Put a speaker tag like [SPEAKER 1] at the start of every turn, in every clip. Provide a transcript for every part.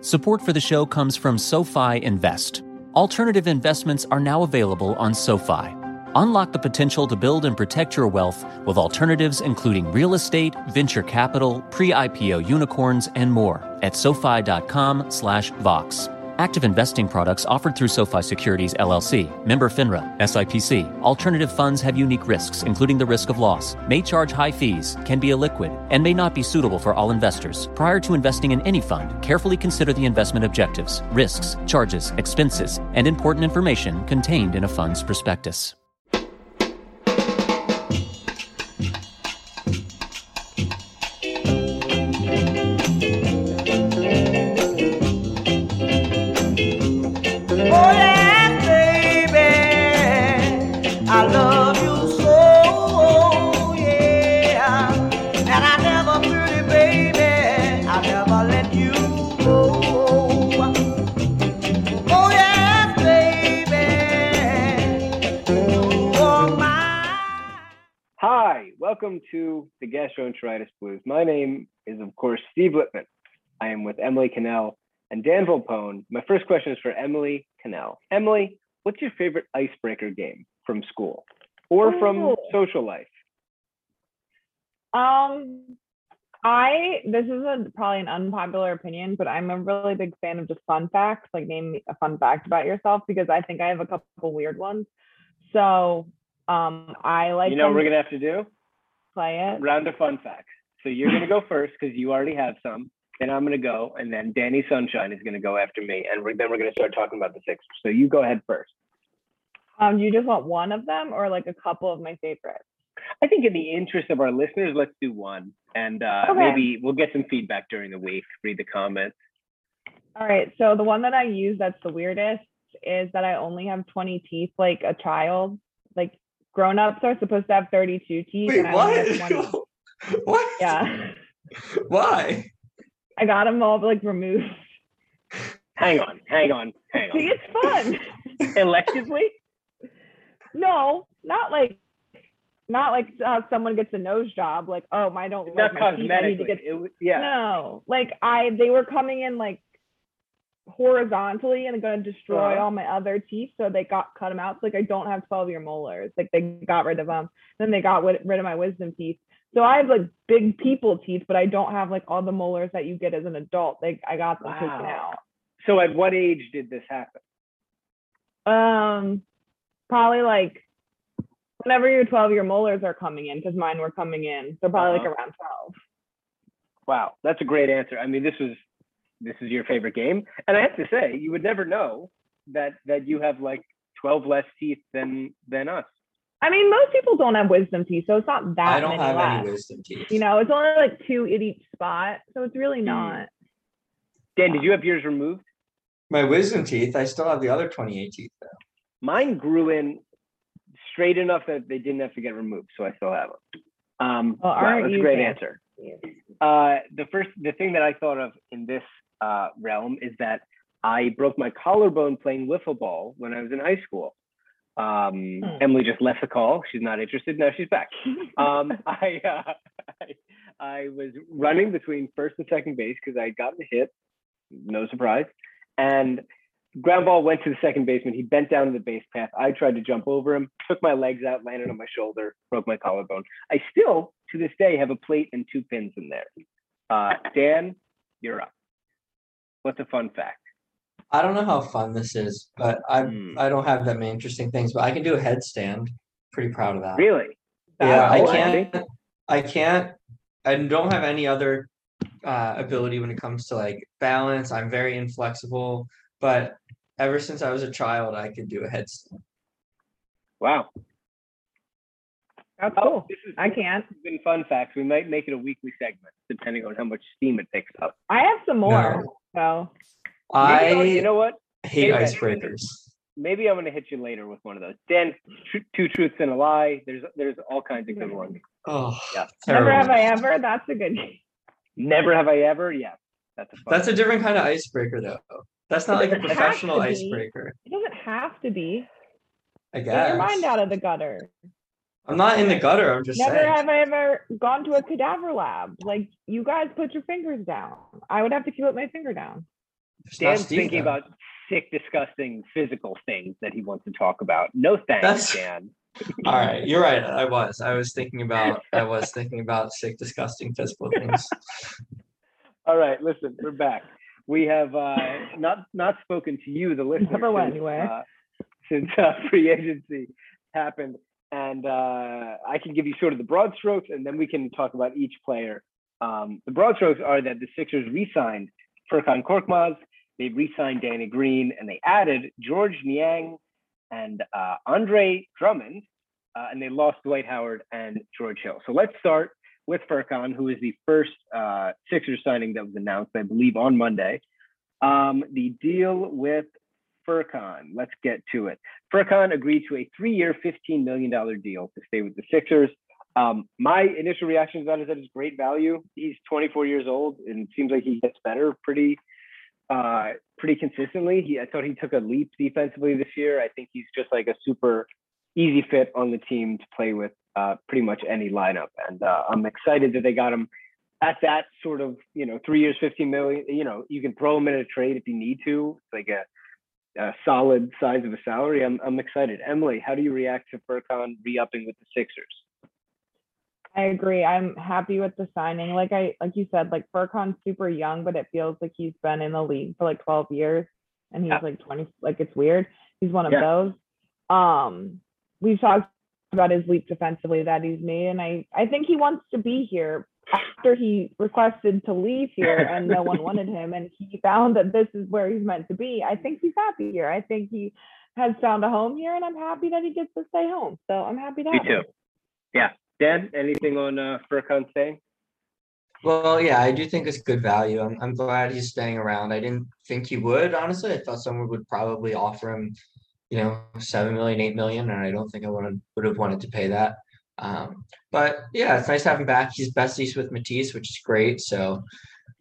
[SPEAKER 1] Support for the show comes from SoFi Invest. Alternative investments are now available on SoFi. Unlock the potential to build and protect your wealth with alternatives including real estate, venture capital, pre-IPO unicorns, and more at SoFi.com/Vox. Active investing products offered through SoFi Securities LLC, member FINRA, SIPC. Alternative funds have unique risks, including the risk of loss, may charge high fees, can be illiquid, and may not be suitable for all investors. Prior to investing in any fund, carefully consider the investment objectives, risks, charges, expenses, and important information contained in a fund's prospectus.
[SPEAKER 2] Welcome to the Gastroenteritis Blues. My name is, of course, Steve Lippman. I am with Emily Cannell and Dan Volpone. My first question is for Emily Cannell. Emily, what's your favorite icebreaker game from school or from
[SPEAKER 3] Ooh.
[SPEAKER 2] social life?
[SPEAKER 3] Um, I this is a probably an unpopular opinion, but I'm a really big fan of just fun facts. Like name a fun fact about yourself because I think I have a couple weird ones. So um, I like
[SPEAKER 2] you know what we're gonna have to do?
[SPEAKER 3] Play it.
[SPEAKER 2] Round of fun facts. So you're gonna go first because you already have some. Then I'm gonna go, and then Danny Sunshine is gonna go after me, and we're, then we're gonna start talking about the Sixers. So you go ahead first.
[SPEAKER 3] Um, do you just want one of them or like a couple of my favorites?
[SPEAKER 2] I think in the interest of our listeners, let's do one, and uh,
[SPEAKER 3] Okay.
[SPEAKER 2] maybe we'll get some feedback during the week. Read the comments.
[SPEAKER 3] All right. So the one that I use that's the weirdest is that I only have 20 teeth like a child. Like grown-ups are supposed to have 32 teeth.
[SPEAKER 4] Wait,
[SPEAKER 3] and I
[SPEAKER 4] what?
[SPEAKER 3] have 20.
[SPEAKER 4] what?
[SPEAKER 3] Yeah.
[SPEAKER 4] Why?
[SPEAKER 3] I got them all like removed.
[SPEAKER 2] Hang on, hang on, hang on.
[SPEAKER 3] See, it's fun.
[SPEAKER 2] Electively?
[SPEAKER 3] no, not like not like uh, someone gets a nose job. Like, oh, I don't
[SPEAKER 2] Not
[SPEAKER 3] like my teeth. I need to get
[SPEAKER 2] It was, yeah.
[SPEAKER 3] no. Like I, they were coming in like horizontally and going to destroy
[SPEAKER 2] Uh-huh.
[SPEAKER 3] all my other teeth. So they got cut them out. So like I don't have 12 year molars. Like they got rid of them. Then they got rid of my wisdom teeth. So I have like big people teeth, but I don't have like all the molars that you get as an adult. Like I got them taken out.
[SPEAKER 2] So at what age did this happen?
[SPEAKER 3] Um, probably like whenever your 12 year molars are coming in, because mine were coming in. So probably like
[SPEAKER 2] Uh-huh.
[SPEAKER 3] around 12.
[SPEAKER 2] Wow, that's a great answer. I mean, this was this is your favorite game, and I have to say, you would never know that that you have like twelve less teeth than than us.
[SPEAKER 3] I mean, most people don't have wisdom teeth, so it's not that
[SPEAKER 4] I don't
[SPEAKER 3] many
[SPEAKER 4] have
[SPEAKER 3] less.
[SPEAKER 4] any wisdom teeth.
[SPEAKER 3] You know, it's only like two at each spot, so it's really
[SPEAKER 2] Hmm.
[SPEAKER 3] not.
[SPEAKER 2] Dan, did you have yours removed?
[SPEAKER 4] my wisdom teeth, I still have the other 28 teeth though.
[SPEAKER 2] Mine grew in straight enough that they didn't have to get removed, so I still have them. Um,
[SPEAKER 3] Well,
[SPEAKER 2] wow,
[SPEAKER 3] aren't
[SPEAKER 2] that's a
[SPEAKER 3] you
[SPEAKER 2] great
[SPEAKER 3] fancy?
[SPEAKER 2] answer. Uh, the first, the thing that I thought of in this uh, realm is that I broke my collarbone playing wiffle ball when I was in high school. Um,
[SPEAKER 3] Hmm.
[SPEAKER 2] Emily just left the call. She's not interested. Now she's back. Um, I, uh, I I was running between first and second base because I had gotten hit. No surprise. And ground ball went to the second baseman. He bent down to the base path. I tried to jump over him, took my legs out, landed on my shoulder, broke my collarbone. I still, to this day, have a plate and two pins in there. Uh, Dan, you're up. What's a fun fact?
[SPEAKER 4] I don't know how fun this is, but I
[SPEAKER 2] Hmm.
[SPEAKER 4] I don't have that many interesting things, but I can do a headstand. Pretty proud of that.
[SPEAKER 2] Really?
[SPEAKER 4] Yeah, I can't. I can't. I don't have any other uh, ability when it comes to like balance. I'm very inflexible, but ever since I was a child, I could do a headstand.
[SPEAKER 2] Wow.
[SPEAKER 3] That's
[SPEAKER 2] Oh,
[SPEAKER 3] cool.
[SPEAKER 2] this is
[SPEAKER 3] I can't.
[SPEAKER 2] this has been fun facts. We might make it a weekly segment, depending on how much steam it picks up.
[SPEAKER 3] I have some more.
[SPEAKER 4] No.
[SPEAKER 3] So
[SPEAKER 4] I
[SPEAKER 2] Maybe, you know what?
[SPEAKER 4] hate
[SPEAKER 2] maybe I-
[SPEAKER 4] icebreakers.
[SPEAKER 2] Maybe I'm gonna hit you later with one of those. Dan, tr- two truths and a lie. There's there's all kinds of good ones.
[SPEAKER 4] Oh,
[SPEAKER 2] Yeah.
[SPEAKER 3] never have I ever. That's a good.
[SPEAKER 2] Never have I ever. Yeah, that's a fun.
[SPEAKER 4] That's a different kind of icebreaker, though. That's not like a professional icebreaker.
[SPEAKER 3] It doesn't have to be.
[SPEAKER 4] I guess.
[SPEAKER 3] Get your mind out of the gutter.
[SPEAKER 4] I'm not in the gutter. I'm just
[SPEAKER 3] Never
[SPEAKER 4] saying.
[SPEAKER 3] have I ever gone to a cadaver lab. Like you guys put your fingers down. I would have to keep my finger down.
[SPEAKER 4] It's
[SPEAKER 2] Dan's
[SPEAKER 4] Steve,
[SPEAKER 2] thinking
[SPEAKER 4] though.
[SPEAKER 2] about sick, disgusting physical things that he wants to talk about. No thanks,
[SPEAKER 4] That's-
[SPEAKER 2] Dan.
[SPEAKER 4] All right, you're right. I was. I was thinking about. I was thinking about sick, disgusting physical things.
[SPEAKER 2] All right, listen, we're back. We have uh, not not spoken to you, the listener,
[SPEAKER 3] Never went
[SPEAKER 2] since,
[SPEAKER 3] anywhere.
[SPEAKER 2] uh, since uh, free agency happened, and uh, I can give you sort of the broad strokes, and then we can talk about each player. Um, the broad strokes are that the Sixers re-signed Furkan Korkmaz, they re-signed Danny Green, and they added Georges Niang and uh, Andre Drummond, uh, and they lost Dwight Howard and George Hill. So let's start with Furkan, who is the first uh, Sixers signing that was announced, I believe, on Monday. Um, the deal with Furkan, let's get to it. Furkan agreed to a three-year, $15 million deal to stay with the Sixers. Um, my initial reaction to that is that it's great value. He's 24 years old, and seems like he gets better pretty, uh, pretty consistently. He, I thought he took a leap defensively this year. I think he's just like a super easy fit on the team to play with uh, pretty much any lineup. And uh, I'm excited that they got him at that sort of, you know, three years, 15 million. You know, you can throw him in a trade if you need to. It's like a, a solid size of a salary. I'm, I'm excited. Emily, how do you react to Furkan re-upping with the Sixers?
[SPEAKER 3] I agree. I'm happy with the signing. Like I like you said, like Furkan's super young, but it feels like he's been in the league for like 12 years and he's
[SPEAKER 2] Yeah.
[SPEAKER 3] like 20 like it's weird. He's one of
[SPEAKER 2] Yeah.
[SPEAKER 3] those. Um we've talked about his leap defensively that he's made and I I think he wants to be here after he requested to leave here and no one wanted him and he found that this is where he's meant to be. I think he's happy here. I think he has found a home here and I'm happy that he gets to stay home. So I'm happy to
[SPEAKER 2] Me
[SPEAKER 3] have him.
[SPEAKER 2] too. Yeah. Dan, anything on uh, Furkan staying?
[SPEAKER 4] Well, yeah, I do think it's good value. I'm, I'm glad he's staying around. I didn't think he would, honestly. I thought someone would probably offer him, you know, seven million, eight million, and I don't think I would would have wanted to pay that. Um, but yeah, it's nice to have him back. He's besties with Matisse, which is great. So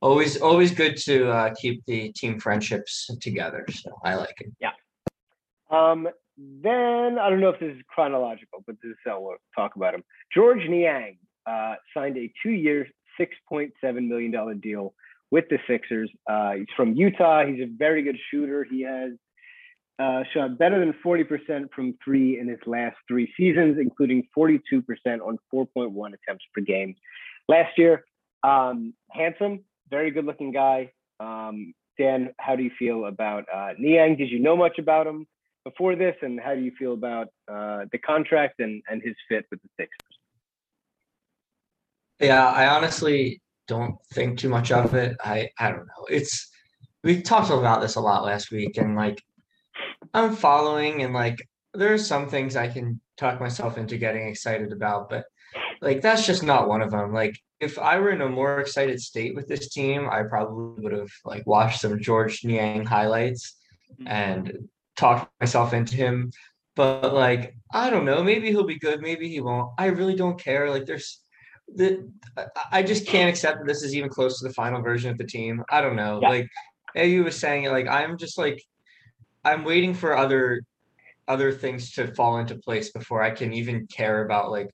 [SPEAKER 4] always, always good to uh, keep the team friendships together. So I like it. Yeah.
[SPEAKER 2] Um, then I don't know if this is chronological, but this is how we'll talk about him. Georges Niang uh, signed a two-year, six point seven million dollar deal with the Sixers. Uh, he's from Utah. He's a very good shooter. He has uh, shot better than forty percent from three in his last three seasons, including forty-two percent on four point one attempts per game last year. Um, handsome, very good-looking guy. Um, Dan, how do you feel about uh, Niang? Did you know much about him? before this, and how do you feel about uh, the contract and, and his fit with the Sixers?
[SPEAKER 4] Yeah, I honestly don't think too much of it. I I don't know. It's we talked about this a lot last week, and like I'm following, and like there are some things I can talk myself into getting excited about, but like that's just not one of them. Like if I were in a more excited state with this team, I probably would have like watched some Georges Niang highlights mm-hmm. and talked myself into him. But like I don't know, maybe he'll be good, maybe he won't. I really don't care. Like there's the I- just can't accept that this is even close to the final version of the team. I don't know.
[SPEAKER 3] Yeah.
[SPEAKER 4] Like AU was saying, like I'm just like I'm waiting for other other things to fall into place before I can even care about like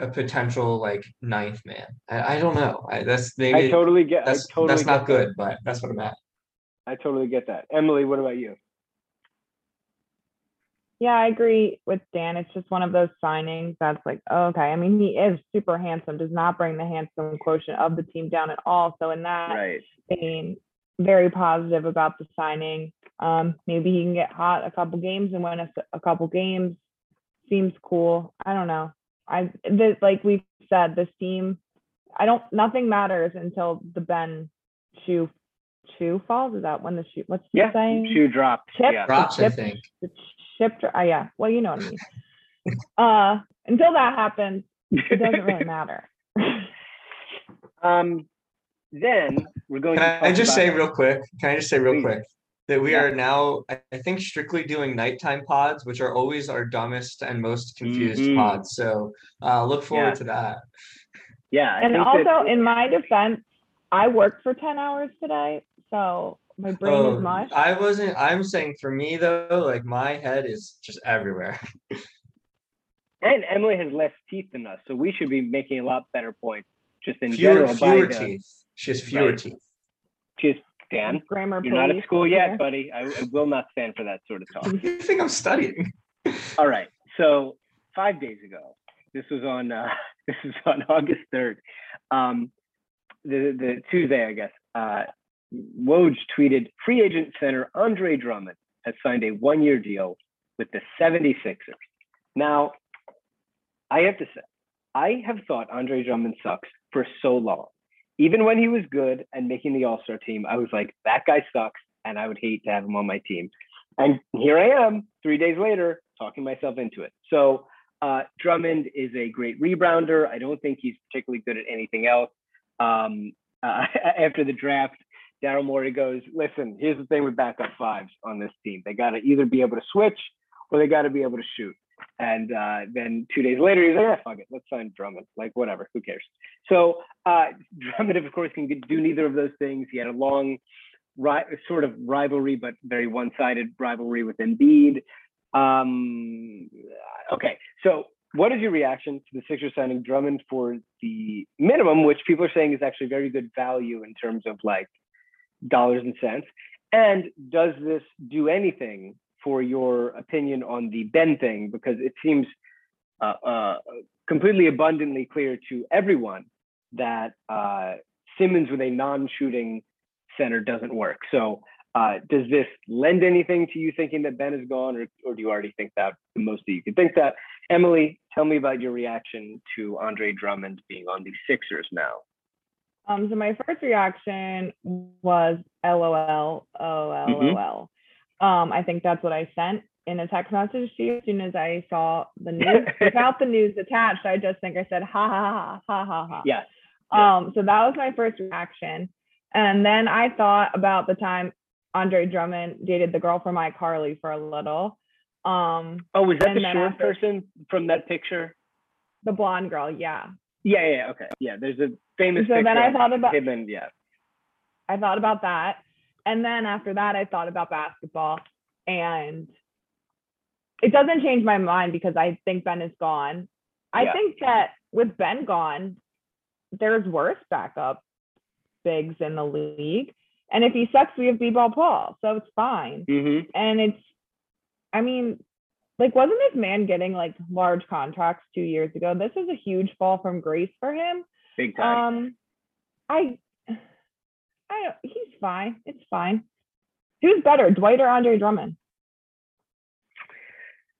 [SPEAKER 4] a potential like ninth man. I, I don't know. I, that's maybe
[SPEAKER 2] I totally get.
[SPEAKER 4] that's
[SPEAKER 2] I totally
[SPEAKER 4] that's not
[SPEAKER 2] get
[SPEAKER 4] good, but that's what I'm at.
[SPEAKER 2] I totally get that. Emily, what about you?
[SPEAKER 3] Yeah, I agree with Dan. It's just one of those signings that's like, oh, okay. I mean, he is super handsome, does not bring the handsome quotient of the team down at all. So in that
[SPEAKER 2] Right.
[SPEAKER 3] vein, very positive about the signing. Um, maybe he can get hot a couple games and win a couple games. Seems cool. I don't know. I this, like we said, this team. I don't. Nothing matters until the Ben shoe shoe falls. Is that when the shoe? What's the
[SPEAKER 2] Yeah.
[SPEAKER 3] saying?
[SPEAKER 2] Shoe dropped.
[SPEAKER 3] Chip?
[SPEAKER 2] Yeah.
[SPEAKER 4] Drops, I
[SPEAKER 3] Chip-
[SPEAKER 4] think.
[SPEAKER 3] the ship dr- uh, yeah well you know what i mean uh until that happens it doesn't really matter
[SPEAKER 2] um, then we're going.
[SPEAKER 4] Can
[SPEAKER 2] to
[SPEAKER 4] I just
[SPEAKER 2] about-
[SPEAKER 4] say real quick? Can I just say real
[SPEAKER 2] Please.
[SPEAKER 4] quick that we
[SPEAKER 2] Yeah.
[SPEAKER 4] are now, I I think, strictly doing nighttime pods, which are always our dumbest and most confused
[SPEAKER 2] Mhm.
[SPEAKER 4] pods. So uh, look forward
[SPEAKER 2] Yeah.
[SPEAKER 4] to that.
[SPEAKER 2] Yeah. I
[SPEAKER 3] and also
[SPEAKER 2] that-
[SPEAKER 3] in my defense i worked for 10 hours today so my brain
[SPEAKER 4] Oh,
[SPEAKER 3] is mush
[SPEAKER 4] I wasn't. I'm saying for me though, like my head is just everywhere.
[SPEAKER 2] and Emily has less teeth than us, so we should be making a lot better points just in
[SPEAKER 4] Fewer,
[SPEAKER 2] general. by
[SPEAKER 4] fewer
[SPEAKER 2] the-
[SPEAKER 4] teeth. She has fewer
[SPEAKER 2] Right.
[SPEAKER 4] teeth.
[SPEAKER 2] She has Dan,
[SPEAKER 3] grammar
[SPEAKER 2] you're not at school yet,
[SPEAKER 3] here.
[SPEAKER 2] buddy. I, I will not stand for that sort of talk.
[SPEAKER 4] You think I'm studying?
[SPEAKER 2] All right. So five days ago, this was on uh, this was on August third. Um, the the Tuesday, I guess. Uh, Woj tweeted: Free agent center Andre Drummond has signed a one year deal with the 76ers. Now, I have to say, I have thought Andre Drummond sucks for so long. Even when he was good and making the All Star team, I was like, that guy sucks, and I would hate to have him on my team. And here I am, three days later, talking myself into it. So uh, Drummond is a great rebounder. I don't think he's particularly good at anything else. Um, uh, after the draft, Daryl Morey goes, "Listen, here's the thing with backup fives on this team. They got to either be able to switch or they got to be able to shoot." And uh, then two days later, he's like, "Yeah, fuck it, let's sign Drummond. Like, whatever, who cares?" So uh, Drummond, of course, can do neither of those things. He had a long ri- sort of rivalry, but very one-sided rivalry with Embiid. Um, okay, so what is your reaction to the Sixers signing Drummond for the minimum, which people are saying is actually very good value in terms of like dollars and cents? And does this do anything for your opinion on the Ben thing? Because it seems uh, uh, completely abundantly clear to everyone that uh, Simmons with a non-shooting center doesn't work. So uh, does this lend anything to you thinking that Ben is gone, or, or do you already think that the most of you can think that? Emily, tell me about your reaction to Andre Drummond being on the Sixers now.
[SPEAKER 3] Um, so my first reaction was LOL,
[SPEAKER 2] Mm-hmm.
[SPEAKER 3] Um, I think that's what I sent in a text message to you as soon as I saw the news. Without the news attached, I just think I said ha ha ha ha ha ha.
[SPEAKER 2] Yes. Yeah.
[SPEAKER 3] Um, so that was my first reaction. And then I thought about the time Andre Drummond dated the girl from iCarly for a little. Um,
[SPEAKER 2] Oh, was that the short
[SPEAKER 3] after-
[SPEAKER 2] person from that picture?
[SPEAKER 3] the blonde girl, yeah.
[SPEAKER 2] Yeah, yeah, okay. Yeah, there's a famous
[SPEAKER 3] So
[SPEAKER 2] picture
[SPEAKER 3] then I thought about
[SPEAKER 2] him and yeah.
[SPEAKER 3] I thought about that. And then after that, I thought about basketball. And it doesn't change my mind because I think Ben is gone. I
[SPEAKER 2] Yeah.
[SPEAKER 3] think that with Ben gone, there's worse backup bigs in the league. And if he sucks, we have B-ball Paul. So it's fine.
[SPEAKER 2] Mm-hmm.
[SPEAKER 3] And it's, I mean, like, wasn't this man getting like large contracts two years ago? This is a huge fall from grace for him.
[SPEAKER 2] Big time.
[SPEAKER 3] Um, I, I don't, he's fine. It's fine. Who's better, Dwight or Andre Drummond?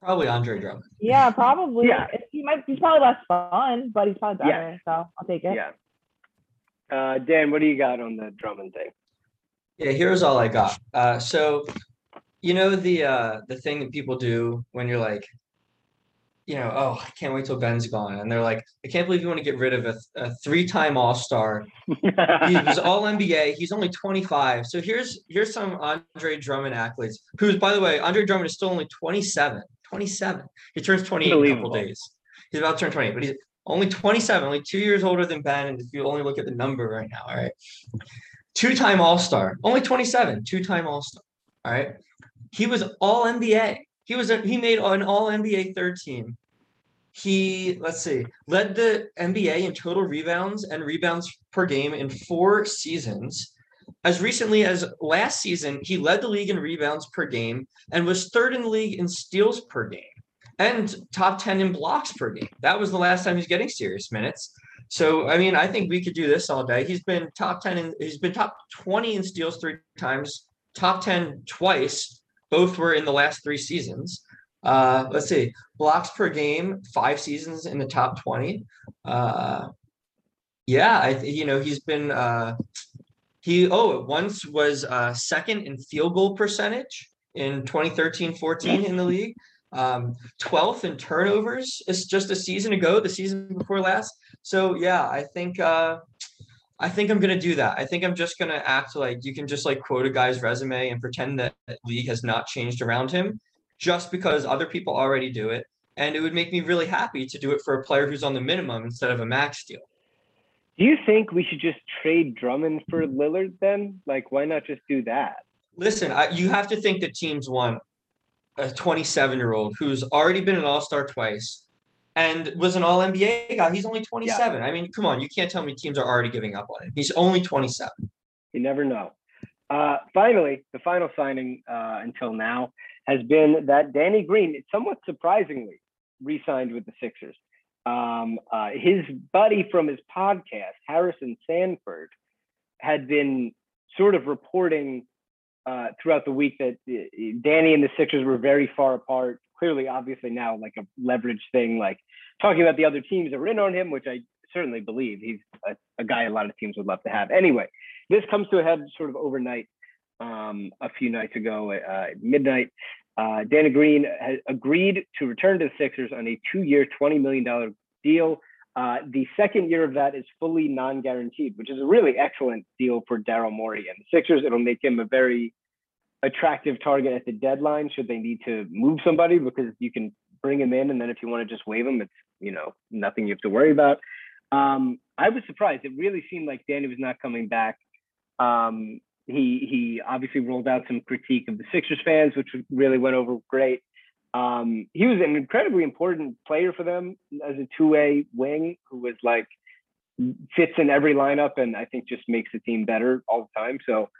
[SPEAKER 4] Probably Andre Drummond.
[SPEAKER 3] Yeah, probably.
[SPEAKER 2] Yeah.
[SPEAKER 3] He might. He's probably less fun, but he's probably
[SPEAKER 2] Yeah.
[SPEAKER 3] better. So I'll take it.
[SPEAKER 2] yeah. Uh, Dan, what do you got on the Drummond thing?
[SPEAKER 4] Yeah, here's all I got. Uh, so, you know the uh, the thing that people do when you're like, you know, oh, I can't wait till Ben's gone, and they're like, I can't believe you want to get rid of a, a three-time All-Star. He was All NBA. He's only 25. So here's here's some Andre Drummond accolades. Who's by the way, Andre Drummond is still only 27. 27. He turns 28 in a couple days. He's about to turn 28, but he's only 27, only two years older than Ben. And if you only look at the number right now, all right. Two-time All-Star, only 27, two-time All-Star. All right. He was all NBA. He was a, he made an all NBA third team. He let's see, led the NBA in total rebounds and rebounds per game in four seasons. As recently as last season, he led the league in rebounds per game and was third in the league in steals per game and top 10 in blocks per game. That was the last time he's getting serious minutes. So I mean, I think we could do this all day. He's been top 10 in he's been top 20 in steals three times, top 10 twice. Both were in the last three seasons. Uh, let's see, blocks per game, five seasons in the top 20. Uh, yeah, I you know he's been uh, he oh once was uh, second in field goal percentage in 2013-14 in the league. Um, 12th in turnovers is just a season ago, the season before last. So yeah, I think uh, I think I'm gonna do that. I think I'm just gonna act like you can just like quote a guy's resume and pretend that league has not changed around him, just because other people already do it. And it would make me really happy to do it for a player who's on the minimum instead of a max deal.
[SPEAKER 2] Do you think we should just trade Drummond for Lillard then? Like, why not just do that?
[SPEAKER 4] Listen, I, you have to think that teams want a 27 year old who's already been an all star twice and was an all NBA guy. He's only 27. I mean, come on, you can't tell me teams are already giving up on him. He's only 27.
[SPEAKER 2] You never know. Uh, finally, the final signing uh, until now has been that Danny Green, somewhat surprisingly, re-signed with the Sixers. Um, uh, his buddy from his podcast, Harrison Sanford, had been sort of reporting uh, throughout the week that uh, Danny and the Sixers were very far apart. Clearly, obviously now like a leverage thing, like talking about the other teams that were in on him, which I certainly believe he's a, a guy a lot of teams would love to have. Anyway, this comes to a head sort of overnight um, a few nights ago at uh, midnight. Uh, Danny Green has agreed to return to the Sixers on a two-year, $20 million deal. Uh, the second year of that is fully non-guaranteed, which is a really excellent deal for Daryl Morey and the Sixers. It'll make him a very attractive target at the deadline should they need to move somebody because you can bring him in and then if you want to just waive him, it's you know nothing you have to worry about. Um, I was surprised. It really seemed like Danny was not coming back. Um, he he obviously rolled out some critique of the Sixers fans, which really went over great. Um, he was an incredibly important player for them as a two-way wing who was like fits in every lineup and I think just makes the team better all the time. So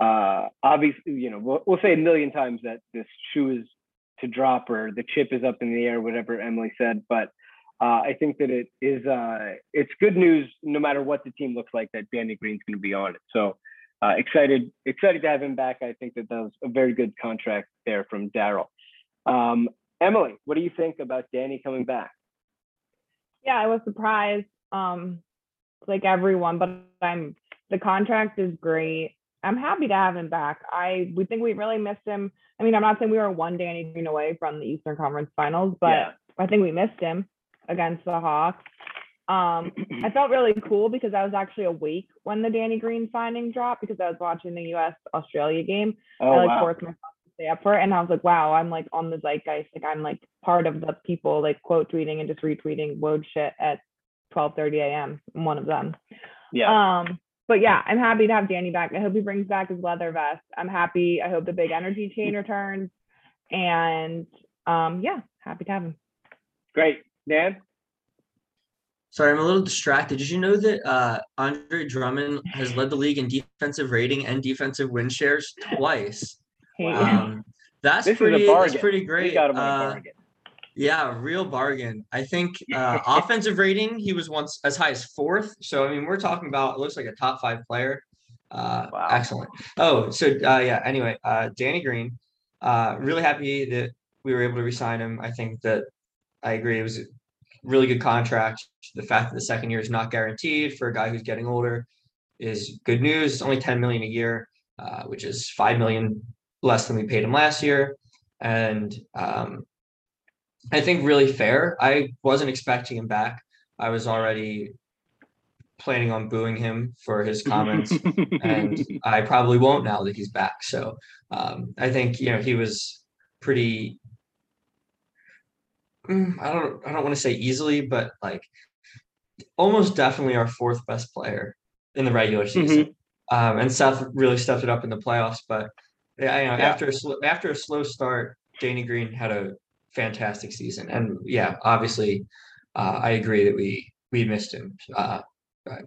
[SPEAKER 2] uh, obviously, you know, we'll, we'll say a million times that this shoe is to drop or the chip is up in the air, whatever Emily said. But uh, I think that it is uh, it's good news no matter what the team looks like that Danny Green's going to be on it. So uh, excited excited to have him back. I think that that was a very good contract there from Daryl. Um, Emily, what do you think about Danny coming back?
[SPEAKER 3] Yeah, I was surprised, um, like everyone, but I'm the contract is great. I'm happy to have him back. I we think we really missed him. I mean, I'm not saying we were one Danny Green away from the Eastern Conference Finals, but
[SPEAKER 2] Yeah.
[SPEAKER 3] I think we missed him against the Hawks. Um, I felt really cool because I was actually awake when the Danny Green signing dropped because I was watching the U.S. Australia game.
[SPEAKER 2] Oh
[SPEAKER 3] I like
[SPEAKER 2] wow.
[SPEAKER 3] forced myself to stay up for it, and I was like, wow, I'm like on the zeitgeist. Like I'm like part of the people like quote tweeting and just retweeting Woj shit at 12:30 a.m. I'm one of them.
[SPEAKER 2] Yeah.
[SPEAKER 3] Um, but yeah, I'm happy to have Danny back. I hope he brings back his leather vest. I'm happy. I hope the big energy chain returns. And um, yeah, happy to have him.
[SPEAKER 2] Great. Dan?
[SPEAKER 4] Sorry, I'm a little distracted. Did you know that uh, Andre Drummond has led the league in defensive rating and defensive win shares twice?
[SPEAKER 3] Wow.
[SPEAKER 4] Um, that's
[SPEAKER 2] This is
[SPEAKER 4] pretty. That's
[SPEAKER 2] bargain.
[SPEAKER 4] pretty
[SPEAKER 2] We
[SPEAKER 4] great.
[SPEAKER 2] got him on a
[SPEAKER 4] Uh,
[SPEAKER 2] bargain.
[SPEAKER 4] Yeah, real bargain. I think uh, offensive rating, he was once as high as fourth. So I mean, we're talking about it looks like a top five player. Uh,
[SPEAKER 2] Wow.
[SPEAKER 4] Excellent. Oh, so uh, yeah. Anyway, uh, Danny Green. Uh, really happy that we were able to resign him. I think that I agree. It was a really good contract. The fact that the second year is not guaranteed for a guy who's getting older is good news. It's only 10 million a year, uh, which is 5 million less than we paid him last year. And um, I think really fair. I wasn't expecting him back. I was already planning on booing him for his comments, and I probably won't now that he's back. So um, I think you know he was pretty. Mm, I don't. I don't want to say easily, but like almost definitely our fourth best player in the regular season. Um, and Seth really stepped it up in the playoffs. But yeah, you know,
[SPEAKER 2] Yeah.
[SPEAKER 4] after a sl- after a slow start, Danny Green had a fantastic season. And yeah, obviously, uh, I agree that we we missed him. Uh,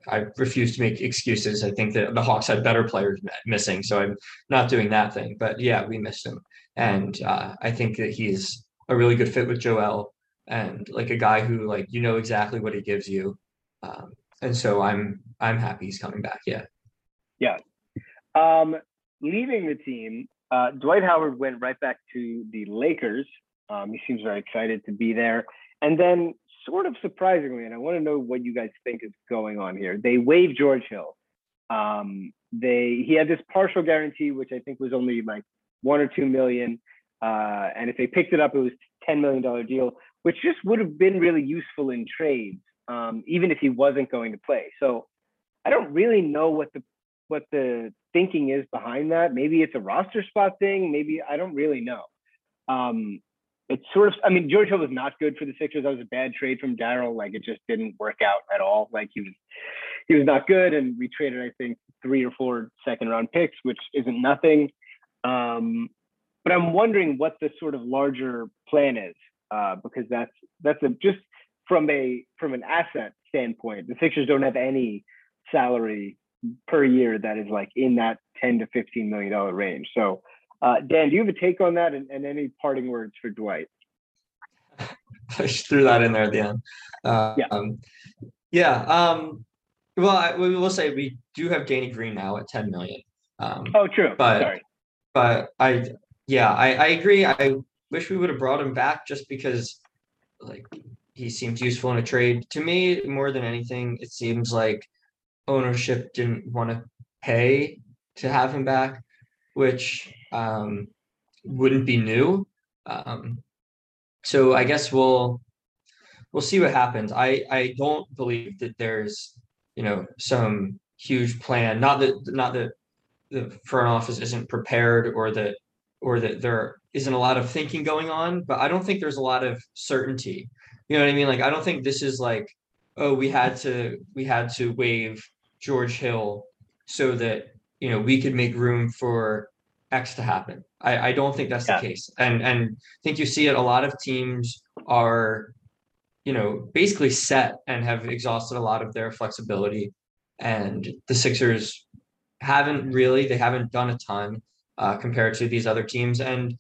[SPEAKER 4] I, refuse to make excuses. I think that the Hawks had better players missing, so I'm not doing that thing. But yeah, we missed him, and uh, I think that he's a really good fit with Joel and like a guy who like you know exactly what he gives you. Um, and so I'm I'm happy he's coming back. Yeah. Yeah.
[SPEAKER 2] Um, leaving the team, uh, Dwight Howard went right back to the Lakers. Um, he seems very excited to be there. And then, sort of surprisingly, and I want to know what you guys think is going on here. They waived George Hill. Um, they he had this partial guarantee, which I think was only like one or two million. Uh, and if they picked it up, it was ten million dollar deal, which just would have been really useful in trades, um, even if he wasn't going to play. So I don't really know what the what the thinking is behind that. Maybe it's a roster spot thing. Maybe I don't really know. Um, it's sort of. I mean, George Hill was not good for the Sixers. That was a bad trade from Daryl. Like it just didn't work out at all. Like he was, he was not good. And we traded, I think, three or four second round picks, which isn't nothing. Um, but I'm wondering what the sort of larger plan is, uh, because that's that's a just from a from an asset standpoint. The Sixers don't have any salary per year that is like in that 10 to 15 million dollar range. So, uh, Dan, do you have a take on that and, and any parting words for Dwight?
[SPEAKER 4] I threw that in there at the end. Uh,
[SPEAKER 2] Yeah.
[SPEAKER 4] Um, yeah. Um, well, I, we will say we do have Danny Green now at 10 million. Um,
[SPEAKER 2] Oh, true.
[SPEAKER 4] But-
[SPEAKER 2] Sorry.
[SPEAKER 4] but I, yeah, I, I agree. I wish we would have brought him back just because, like, he seems useful in a trade. To me, more than anything, it seems like ownership didn't want to pay to have him back, which um, wouldn't be new. Um, so I guess we'll we'll see what happens. I I don't believe that there's you know some huge plan. Not that not that the front office isn't prepared or that or that there isn't a lot of thinking going on, but I don't think there's a lot of certainty. You know what I mean? Like I don't think this is like, oh, we had to we had to waive George Hill so that you know we could make room for X to happen. I, I don't think that's
[SPEAKER 2] Yeah.
[SPEAKER 4] the case. And and I think you see it a lot of teams are, you know, basically set and have exhausted a lot of their flexibility. And the Sixers haven't really, they haven't done a ton uh, compared to these other teams. And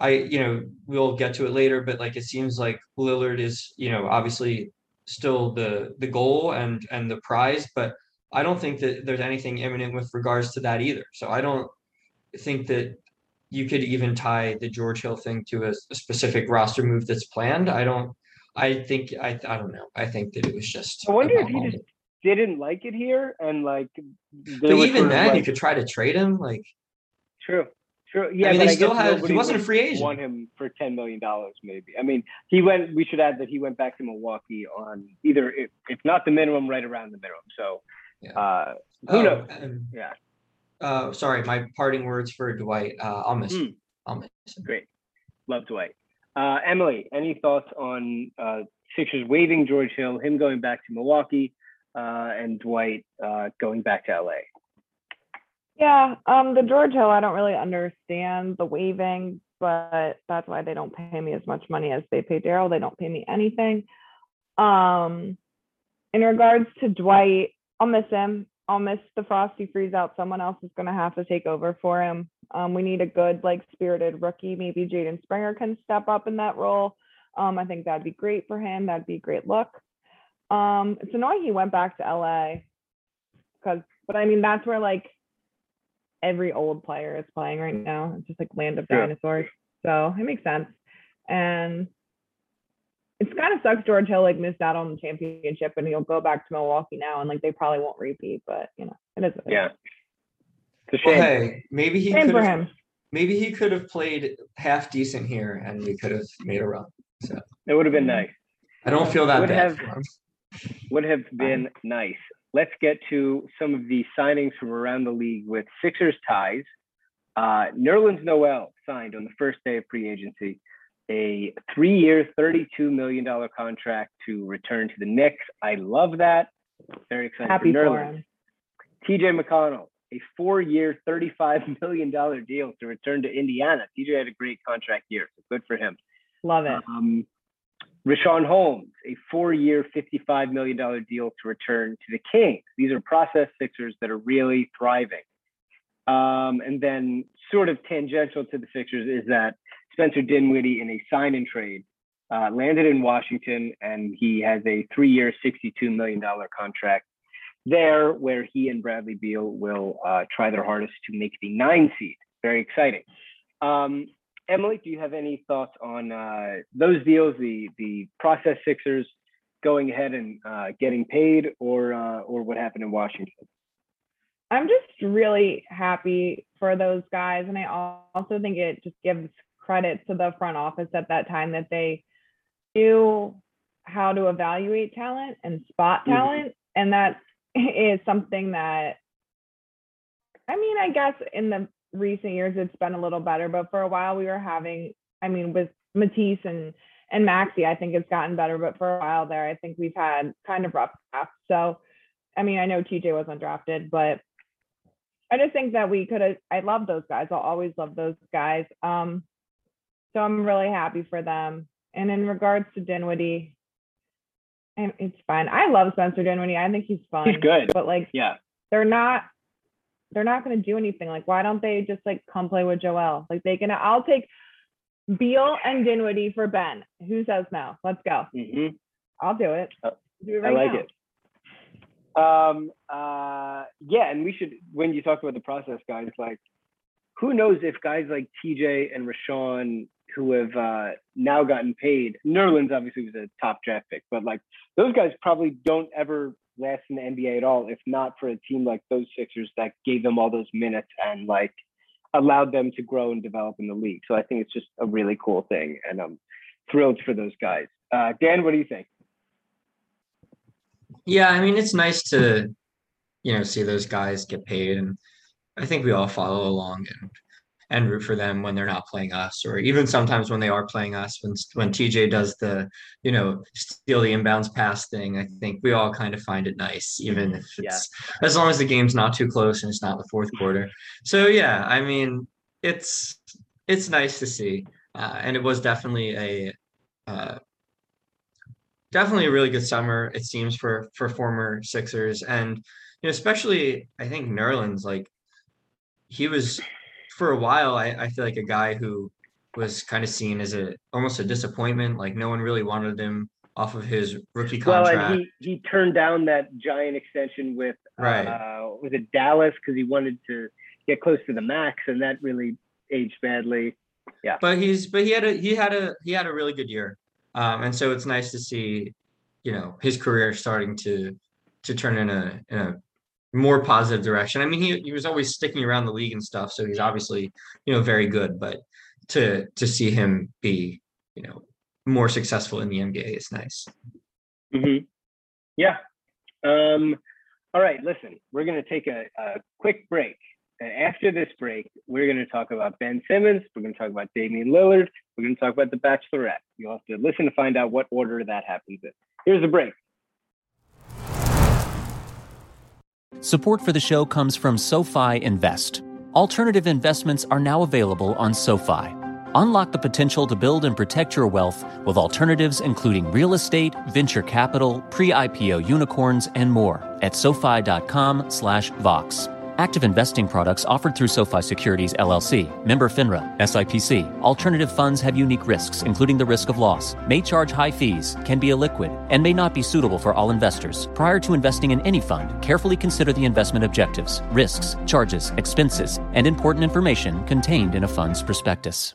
[SPEAKER 4] I, you know, we'll get to it later, but like it seems like Lillard is, you know, obviously still the the goal and and the prize, but I don't think that there's anything imminent with regards to that either. So I don't think that you could even tie the George Hill thing to a, a specific roster move that's planned. I don't. I think I. I don't know. I think that it was just.
[SPEAKER 2] I wonder if he just didn't like it here and like.
[SPEAKER 4] But even then, you could try to trade him. Like,
[SPEAKER 2] True. True. Yeah,
[SPEAKER 4] I mean, they
[SPEAKER 2] I
[SPEAKER 4] still had. He wasn't a free agent.
[SPEAKER 2] Want him for ten million dollars, maybe. I mean, he went. We should add that he went back to Milwaukee on either, if, if not the minimum, right around the minimum. So,
[SPEAKER 4] Yeah.
[SPEAKER 2] uh, who
[SPEAKER 4] Oh,
[SPEAKER 2] knows? Yeah.
[SPEAKER 4] Uh, sorry, my parting words for Dwight. Uh, I'll miss.
[SPEAKER 2] Hmm.
[SPEAKER 4] him. I'll miss. him.
[SPEAKER 2] Great. Love Dwight. Uh, Emily, any thoughts on uh, Sixers waiving George Hill, him going back to Milwaukee, uh, and Dwight uh, going back to LA?
[SPEAKER 3] Yeah, um, the George Hill, I don't really understand the waiving, but that's why they don't pay me as much money as they pay Daryl. They don't pay me anything. Um, in regards to Dwight, I'll miss him. I'll miss the frosty freeze out. Someone else is gonna have to take over for him. Um, we need a good, like, spirited rookie. Maybe Jaden Springer can step up in that role. Um, I think that'd be great for him. That'd be a great look. Um, it's annoying he went back to LA because, but I mean, that's where like every old player is playing right now. It's just like land of
[SPEAKER 2] Yeah.
[SPEAKER 3] dinosaurs. So it makes sense. And it's kind of sucks George Hill like missed out on the championship and he'll go back to Milwaukee now and like they probably won't repeat, but you know, it is. what it is.
[SPEAKER 2] Yeah. It's a
[SPEAKER 4] Well,
[SPEAKER 2] shame.
[SPEAKER 4] hey, maybe he
[SPEAKER 3] Shame
[SPEAKER 4] could
[SPEAKER 3] for
[SPEAKER 4] have.
[SPEAKER 3] him.
[SPEAKER 4] Maybe he could have played half decent here, and we could have made a run.
[SPEAKER 2] So it would have been nice.
[SPEAKER 4] I don't feel that
[SPEAKER 2] Would
[SPEAKER 4] bad.
[SPEAKER 2] have-
[SPEAKER 4] for him.
[SPEAKER 2] would have been nice. Let's get to some of the signings from around the league with Sixers ties. Uh, Nerlens Noel signed on the first day of free agency a three year, $32 million contract to return to the Knicks. I love that. Very excited
[SPEAKER 3] Happy
[SPEAKER 2] for Nerlens.
[SPEAKER 3] him.
[SPEAKER 2] TJ McConnell, a four year, $35 million deal to return to Indiana. TJ had a great contract year, so good for him.
[SPEAKER 3] Love it.
[SPEAKER 2] Um, Richaun Holmes, a four-year, $55 million deal to return to the Kings. These are process Sixers that are really thriving. Um, and then, sort of tangential to the Sixers, is that Spencer Dinwiddie, in a sign and trade, uh, landed in Washington, and he has a three-year, $62 million contract there, where he and Bradley Beal will uh, try their hardest to make the nine seed. Very exciting. Um, Emily, do you have any thoughts on uh, those deals, the the process Sixers going ahead and uh, getting paid, or uh, or what happened in Washington?
[SPEAKER 3] I'm just really happy for those guys. And I also think it just gives credit to the front office at that time that they knew how to evaluate talent and spot
[SPEAKER 2] Mhm.
[SPEAKER 3] talent. And that is something that, I mean, I guess in the recent years it's been a little better, but for a while we were having, I mean, with Matisse and and Maxey, I think it's gotten better, but for a while there, I think we've had kind of rough drafts. So, I mean, I know TJ wasn't drafted, but I just think that we could have. I love those guys. I'll always love those guys. Um, so I'm really happy for them. And in regards to Dinwiddie, and it's fine. I love Spencer Dinwiddie. I think he's fun.
[SPEAKER 2] He's good.
[SPEAKER 3] But like,
[SPEAKER 2] Yeah,
[SPEAKER 3] they're not they're not going to do anything. Like, why don't they just like come play with Joel? Like, they can. I'll take Beal and Dinwiddie for Ben. Who says no? Let's go.
[SPEAKER 2] hmm
[SPEAKER 3] I'll do it.
[SPEAKER 2] Uh,
[SPEAKER 3] do it
[SPEAKER 2] I like
[SPEAKER 3] now.
[SPEAKER 2] it. Um, uh, yeah, and we should when you talk about the process, guys, like who knows if guys like TJ and Richaun who have uh, now gotten paid. Nerlens obviously was a top draft pick, but like those guys probably don't ever last in the NBA at all, if not for a team like those Sixers that gave them all those minutes and like allowed them to grow and develop in the league. So I think it's just a really cool thing, and I'm thrilled for those guys. Uh, Dan, what do you think?
[SPEAKER 4] Yeah, I mean, it's nice to, you know, see those guys get paid, and I think we all follow along and and root for them when they're not playing us, or even sometimes when they are playing us. When when TJ does the, you know, steal the inbounds pass thing, I think we all kind of find it nice, even if
[SPEAKER 2] Yeah.
[SPEAKER 4] it's as long as the game's not too close and it's not the fourth quarter. So yeah, I mean, it's it's nice to see, uh, and it was definitely a. Uh, definitely a really good summer it seems for for former Sixers and you know especially I think Nerlens like he was for a while I, I feel like a guy who was kind of seen as a almost a disappointment like no one really wanted him off of his rookie
[SPEAKER 2] Well,
[SPEAKER 4] contract
[SPEAKER 2] and he he turned down that giant extension with
[SPEAKER 4] Right.
[SPEAKER 2] uh, was it Dallas because he wanted to get close to the max, and that really aged badly.
[SPEAKER 4] Yeah, but he's but he had a he had a he had a really good year um and so it's nice to see you know his career starting to to turn in a in a more positive direction i mean he, he was always sticking around the league and stuff so he's obviously you know very good but to to see him be you know more successful in the nba is nice
[SPEAKER 2] Mm-hmm. Yeah. Um, all right. Listen, we're going to take a, a quick break. And after this break, we're going to talk about Ben Simmons. We're going to talk about Damian Lillard. We're going to talk about The Bachelorette. You'll have to listen to find out what order that happens in. Here's the break.
[SPEAKER 1] Support for the show comes from SoFi Invest. Alternative investments are now available on SoFi. Unlock the potential to build and protect your wealth with alternatives including real estate, venture capital, pre-IPO unicorns, and more at SoFi.com/Vox. Active investing products offered through SoFi Securities LLC, member FINRA, SIPC. Alternative funds have unique risks, including the risk of loss, may charge high fees, can be illiquid, and may not be suitable for all investors. Prior to investing in any fund, carefully consider the investment objectives, risks, charges, expenses, and important information contained in a fund's prospectus.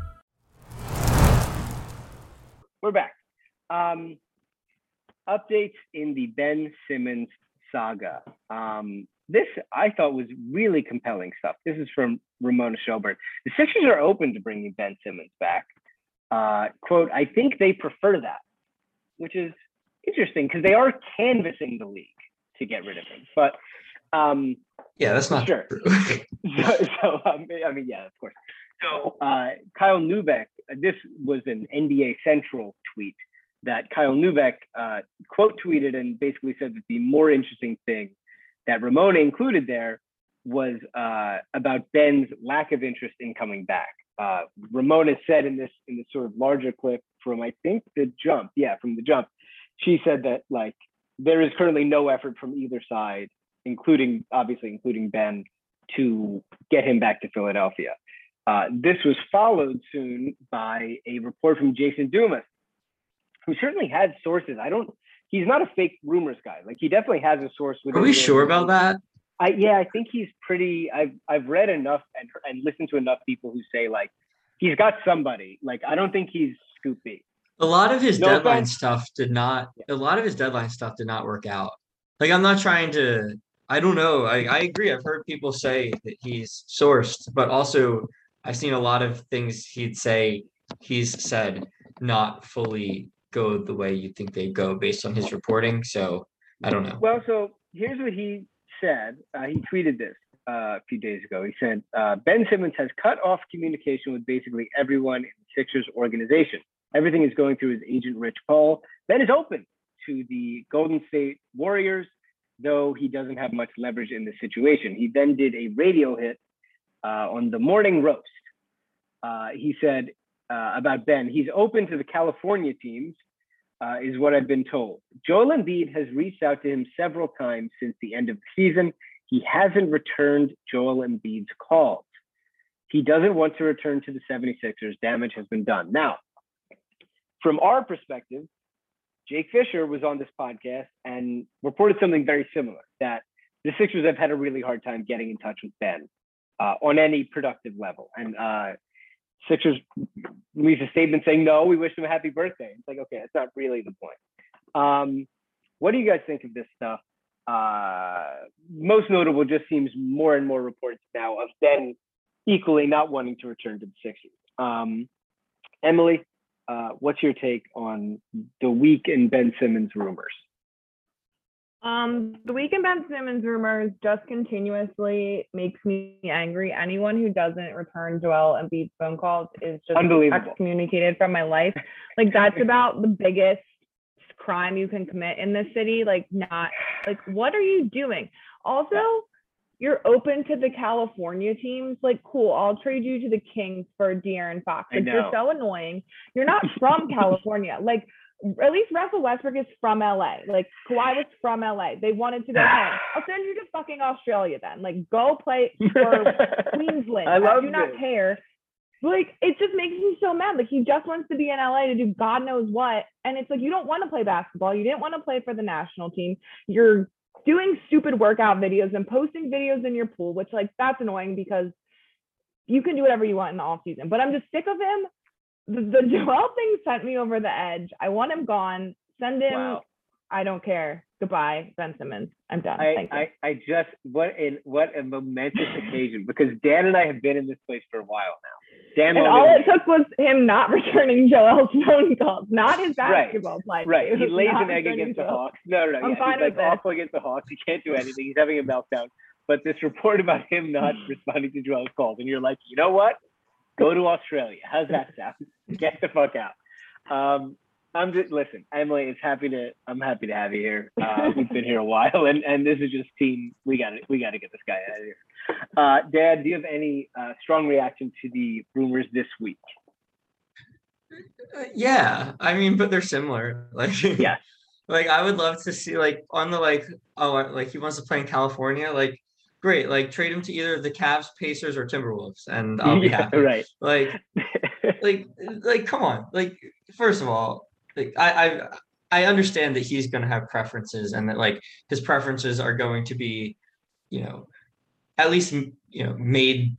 [SPEAKER 2] We're back. Um, updates in the Ben Simmons saga. Um, this I thought was really compelling stuff. This is from Ramona Shelburne. The Sixers are open to bringing Ben Simmons back. Uh, quote, I think they prefer that, which is interesting because they are canvassing the league to get rid of him. But um,
[SPEAKER 4] yeah that's not
[SPEAKER 2] Sure.
[SPEAKER 4] true
[SPEAKER 2] so, so um, I mean, yeah, of course. So uh, Kyle Neubeck, uh, this was an NBA Central tweet that Kyle Neubeck uh, quote tweeted and basically said that the more interesting thing that Ramona included there was uh, about Ben's lack of interest in coming back. Uh, Ramona said in this in this sort of larger clip from I think the jump, yeah, from the jump, she said that like there is currently no effort from either side, including obviously including Ben, to get him back to Philadelphia. Uh, this was followed soon by a report from Jason Dumas, who certainly had sources. I don't. He's not a fake rumors guy. Like he definitely has a source.
[SPEAKER 4] are we sure about that
[SPEAKER 2] I yeah, I think he's pretty. I've I've read enough and and listened to enough people who say like he's got somebody. Like I don't think he's Scoopy.
[SPEAKER 4] A lot of his
[SPEAKER 2] No
[SPEAKER 4] deadline
[SPEAKER 2] offense.
[SPEAKER 4] stuff did not. A lot of his deadline stuff did not work out. Like I'm not trying to. I don't know. I, I agree. I've heard people say that he's sourced, but also I've seen a lot of things he'd say he's said not fully go the way you think they go based on his reporting. So I don't know.
[SPEAKER 2] Well, so here's what he said, uh, he tweeted this uh, a few days ago. He said, uh, Ben Simmons has cut off communication with basically everyone in the Sixers organization. Everything is going through his agent, Rich Paul. Ben is open to the Golden State Warriors, though he doesn't have much leverage in the situation. He then did a radio hit on the morning roast. Uh, he said uh, about Ben, he's open to the California teams, uh, is what I've been told. Joel Embiid has reached out to him several times since the end of the season. He hasn't returned Joel Embiid's calls. He doesn't want to return to the 76ers. Damage has been done. Now, from our perspective, Jake Fisher was on this podcast and reported something very similar that the Sixers have had a really hard time getting in touch with Ben uh, on any productive level. And uh, Sixers released a statement saying, no, we wish them a happy birthday. It's like, okay, that's not really the point. Um, what do you guys think of this stuff? Uh, most notable just seems more and more reports now of Ben equally not wanting to return to the Sixers. Um, Emily, uh, what's your take on the week in Ben Simmons rumors?
[SPEAKER 3] Um, the weekend Ben Simmons rumors just continuously makes me angry. Anyone who doesn't return Joel Embiid's phone calls is just
[SPEAKER 2] Unbelievable.
[SPEAKER 3] excommunicated from my life. Like that's about the biggest crime you can commit in this city. Like not like what are you doing? Also, you're open to the California teams. Like, cool, I'll trade you to the Kings for De'Aaron Fox. Like, you're so annoying. You're not from California. Like, at least Russell Westbrook is from LA. Like Kawhi was from LA. They wanted to go home. I'll send you to fucking Australia then. Like go play for Queensland.
[SPEAKER 2] I love
[SPEAKER 3] do not
[SPEAKER 2] this.
[SPEAKER 3] care. Like it just makes me so mad. Like he just wants to be in LA to do God knows what. And it's like you don't want to play basketball. You didn't want to play for the national team. You're doing stupid workout videos and posting videos in your pool, which like that's annoying because you can do whatever you want in the off season. But I'm just sick of him. The, the Joel thing sent me over the edge. I want him gone. Send him.
[SPEAKER 2] Wow.
[SPEAKER 3] I don't care. Goodbye, Ben Simmons. I'm done.
[SPEAKER 2] I,
[SPEAKER 3] Thank you.
[SPEAKER 2] I, I just what a what a momentous occasion because Dan and I have been in this place for a while now. Dan
[SPEAKER 3] and all it took was him not returning Joel's phone calls, not his
[SPEAKER 2] Right,
[SPEAKER 3] basketball play.
[SPEAKER 2] Right. He lays an egg against the
[SPEAKER 3] Joel.
[SPEAKER 2] Hawks. No, no,
[SPEAKER 3] I'm
[SPEAKER 2] yeah.
[SPEAKER 3] fine
[SPEAKER 2] He's
[SPEAKER 3] with
[SPEAKER 2] like
[SPEAKER 3] this.
[SPEAKER 2] awful against the Hawks. He can't do anything. He's having a meltdown. But this report about him not responding to Joel's calls, and you're like, you know what? Go to Australia. How's that sound? Get the fuck out. Um, I'm just listen, Emily. It's happy to. I'm happy to have you here. Uh, we've been here a while, and and this is just team. We got to We got to get this guy out of here. Uh, Dad, do you have any uh, strong reaction to the rumors this week?
[SPEAKER 4] Uh, Yeah, I mean, but they're similar. Like,
[SPEAKER 2] Yeah.
[SPEAKER 4] like I would love to see like on the like oh like he wants to play in California. Like, great, like trade him to either the Cavs, Pacers, or Timberwolves, and I'll be
[SPEAKER 2] yeah,
[SPEAKER 4] happy.
[SPEAKER 2] right.
[SPEAKER 4] Like, like, like, come on. Like, first of all, like I I I understand that he's going to have preferences, and that like his preferences are going to be, you know, at least you know made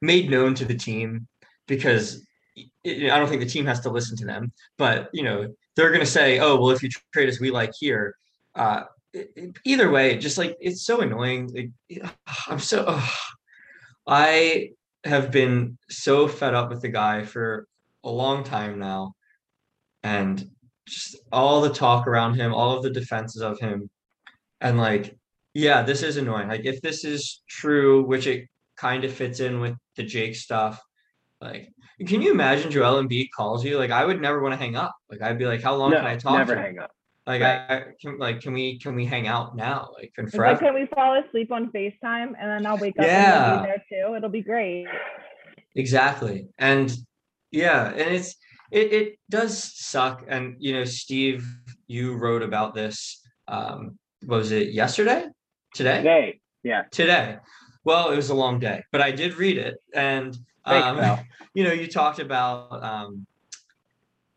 [SPEAKER 4] made known to the team because I I don't think the team has to listen to them, but you know they're going to say, "Oh, well, if you trade us, we like here." Uh, it- it- either way, just like it's so annoying. Like, I'm so. ugh. I have been so fed up with the guy for a long time now, and just all the talk around him, all of the defenses of him, and like, yeah, this is annoying. Like, if this is true, which it kind of fits in with the Jake stuff, like can you imagine Joel and Embiid calls you? Like I would never want to hang up. Like I'd be like, how long
[SPEAKER 2] no,
[SPEAKER 4] can I talk
[SPEAKER 2] never hang up.
[SPEAKER 4] Like
[SPEAKER 2] Right.
[SPEAKER 4] I, I can like can we can we hang out now? Like can
[SPEAKER 3] It's like, can we fall asleep on FaceTime and then I'll wake up and
[SPEAKER 4] Yeah.
[SPEAKER 3] you'll be there too? It'll be great.
[SPEAKER 4] Exactly. And yeah, and it's it it does suck. And you know, Steve, you wrote about this. Um, what was it yesterday? Today?
[SPEAKER 2] Today, yeah.
[SPEAKER 4] Today. Well, it was a long day, but I did read it. And um,
[SPEAKER 2] pal.
[SPEAKER 4] you know, you talked about um,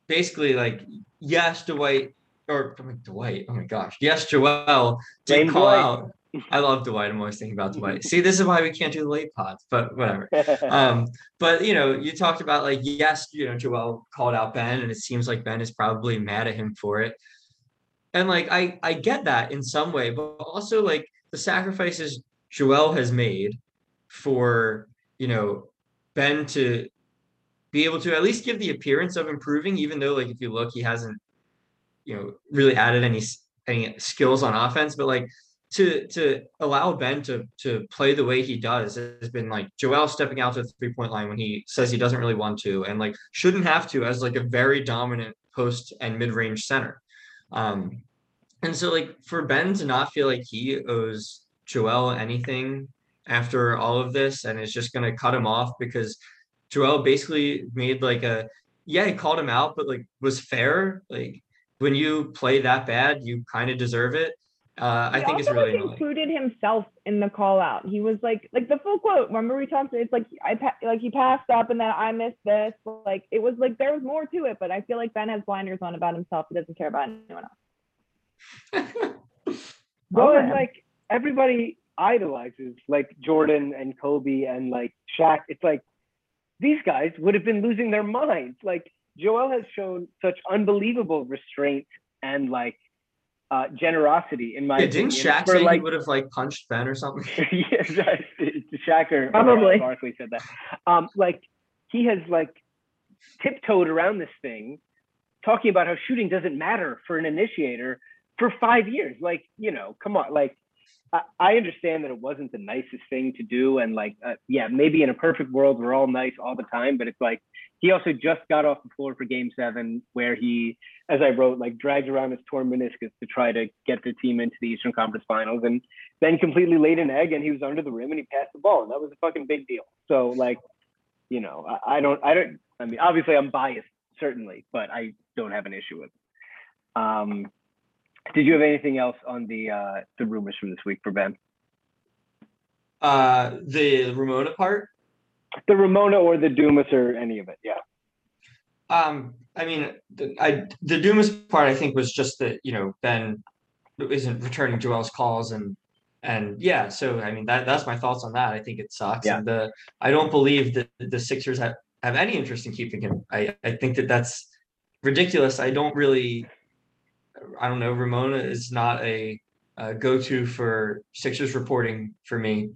[SPEAKER 4] basically like yes, Dwight or I mean, Dwight. Oh my gosh, yes, Joel did call
[SPEAKER 2] Dwight.
[SPEAKER 4] out. I love Dwight. I'm always thinking about Dwight. See, this is why we can't do the late pods, but whatever. Um, but you know, you talked about like yes, you know, Joel called out Ben, and it seems like Ben is probably mad at him for it. And like I I get that in some way, but also like the sacrifices Joel has made for you know Ben to be able to at least give the appearance of improving, even though like if you look, he hasn't you know really added any any skills on offense. But like to to allow Ben to to play the way he does has been like Joel stepping out to the three point line when he says he doesn't really want to and like shouldn't have to as like a very dominant post and mid range center. Um, and so like for Ben to not feel like he owes Joel anything after all of this and is just gonna cut him off because Joel basically made like a yeah he called him out but like was fair like when you play that bad you kind of deserve it uh, I think it's really
[SPEAKER 3] like,
[SPEAKER 4] annoying.
[SPEAKER 3] included himself in the call out. He was like, like the full quote. Remember we talked. It's like I pa- like he passed up, and then I missed this. Like it was like there was more to it, but I feel like Ben has blinders on about himself. He doesn't care about anyone else.
[SPEAKER 2] Well,
[SPEAKER 3] Go
[SPEAKER 2] and like everybody idolizes like Jordan and Kobe and like Shaq. It's like these guys would have been losing their minds. Like Joel has shown such unbelievable restraint and like uh, generosity in my
[SPEAKER 4] Yeah, didn't
[SPEAKER 2] opinion,
[SPEAKER 4] Shaq
[SPEAKER 2] for,
[SPEAKER 4] say he would have like punched Ben or something?
[SPEAKER 2] yes, I- Shaq or
[SPEAKER 3] Probably.
[SPEAKER 2] Barkley said that. Um, like he has like tiptoed around this thing, talking about how shooting doesn't matter for an initiator for five years. Like you know, come on, like. I- understand that it wasn't the nicest thing to do, and like, uh, yeah, maybe in a perfect world we're all nice all the time, but it's like he also just got off the floor for Game Seven, where he, as I wrote, like dragged around his torn meniscus to try to get the team into the Eastern Conference Finals, and then completely laid an egg and he was under the rim and he passed the ball and that was a fucking big deal. So like, you know, I, I don't, I don't, I mean, obviously I'm biased certainly, but I don't have an issue with it. Um, did you have anything else on the uh, the rumors from this week for Ben?
[SPEAKER 4] Uh, the Ramona part.
[SPEAKER 2] The Ramona or the Dumas or any of it? Yeah.
[SPEAKER 4] Um, I mean, the, I the Dumas part I think was just that you know Ben isn't returning Joel's calls and and yeah, so I mean that that's my thoughts on that. I think it sucks.
[SPEAKER 2] Yeah.
[SPEAKER 4] And the I don't believe that the Sixers have have any interest in keeping him. I I think that that's ridiculous. I don't really. I don't know. Ramona is not a, a go-to for Sixers reporting for me.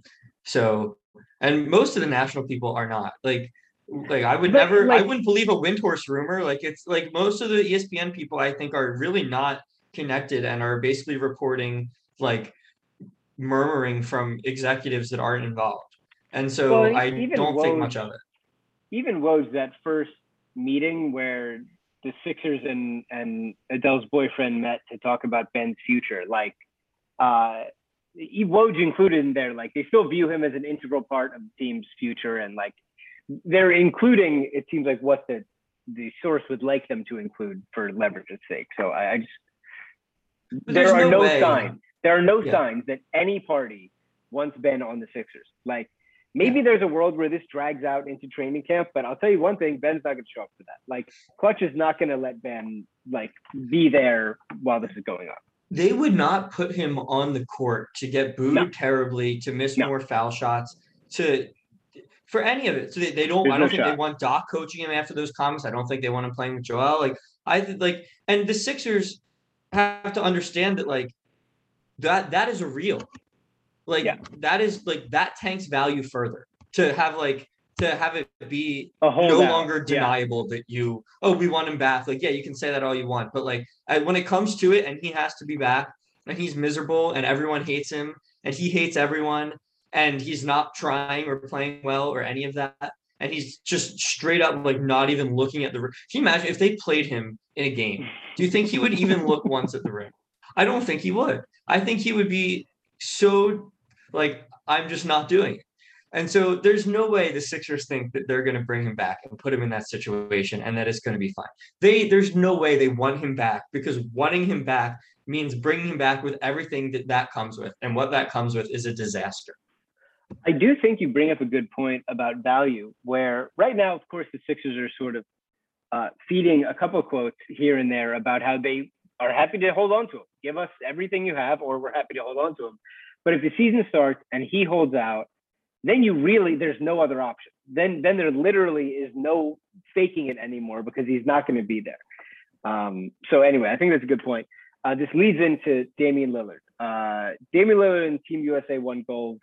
[SPEAKER 4] So, and most of the national people are not like like I would
[SPEAKER 2] But,
[SPEAKER 4] never I wouldn't believe a Windhorst rumor. Like it's like most of the ESPN people I think are really not connected and are basically reporting like murmuring from executives that aren't involved. And so
[SPEAKER 2] Well,
[SPEAKER 4] I don't think much of it.
[SPEAKER 2] Even Woj that first meeting where the Sixers and and Adele's boyfriend met to talk about Ben's future, like uh Woj included in there, like they still view him as an integral part of the team's future, and like they're including. It seems like what the the source would like them to include for leverage's sake. So I, I just
[SPEAKER 4] But
[SPEAKER 2] there are
[SPEAKER 4] no
[SPEAKER 2] no, signs. There are no
[SPEAKER 4] Yeah.
[SPEAKER 2] signs that any party wants Ben on the Sixers. Like maybe there's a world where this drags out into training camp, but I'll tell you one thing: Ben's not going to show up for that. Like Klutch is not going to let Ben like be there while this is going on.
[SPEAKER 4] They would not put him on the court to get booed
[SPEAKER 2] No.
[SPEAKER 4] terribly, to miss
[SPEAKER 2] No.
[SPEAKER 4] more foul shots, to for any of it. So they, they don't.
[SPEAKER 2] There's
[SPEAKER 4] I don't think they want Doc coaching him after those comments. I don't think they want him playing with Joel. Like I like, and the Sixers have to understand that like that that is a real. Like
[SPEAKER 2] Yeah.
[SPEAKER 4] that is like that tanks value further to have like to have it be
[SPEAKER 2] A whole
[SPEAKER 4] no
[SPEAKER 2] lot.
[SPEAKER 4] longer
[SPEAKER 2] Yeah.
[SPEAKER 4] deniable that you oh we want him back like yeah you can say that all you want but like I, when it comes to it and he has to be back and he's miserable and everyone hates him and he hates everyone and he's not trying or playing well or any of that and he's just straight up like not even looking at the rim. Can you imagine if they played him in a game? Do you think he would even look once at the ring? I don't think he would. I think he would be so like I'm just not doing it. And so there's no way the Sixers think that they're going to bring him back and put him in that situation and that it's going to be fine. They there's no way they want him back because wanting him back means bringing him back with everything that that comes with and what that comes with is a disaster.
[SPEAKER 2] I do think you bring up a good point about value, where right now, of course, the Sixers are sort of uh, feeding a couple quotes here and there about how they are happy to hold on to him. Give us everything you have, or we're happy to hold on to him. But if the season starts and he holds out, then you really there's no other option. Then then there literally is no faking it anymore because he's not going to be there. Um, so anyway, I think that's a good point. Uh, this leads into Damian Lillard. Uh, Damian Lillard and Team USA won gold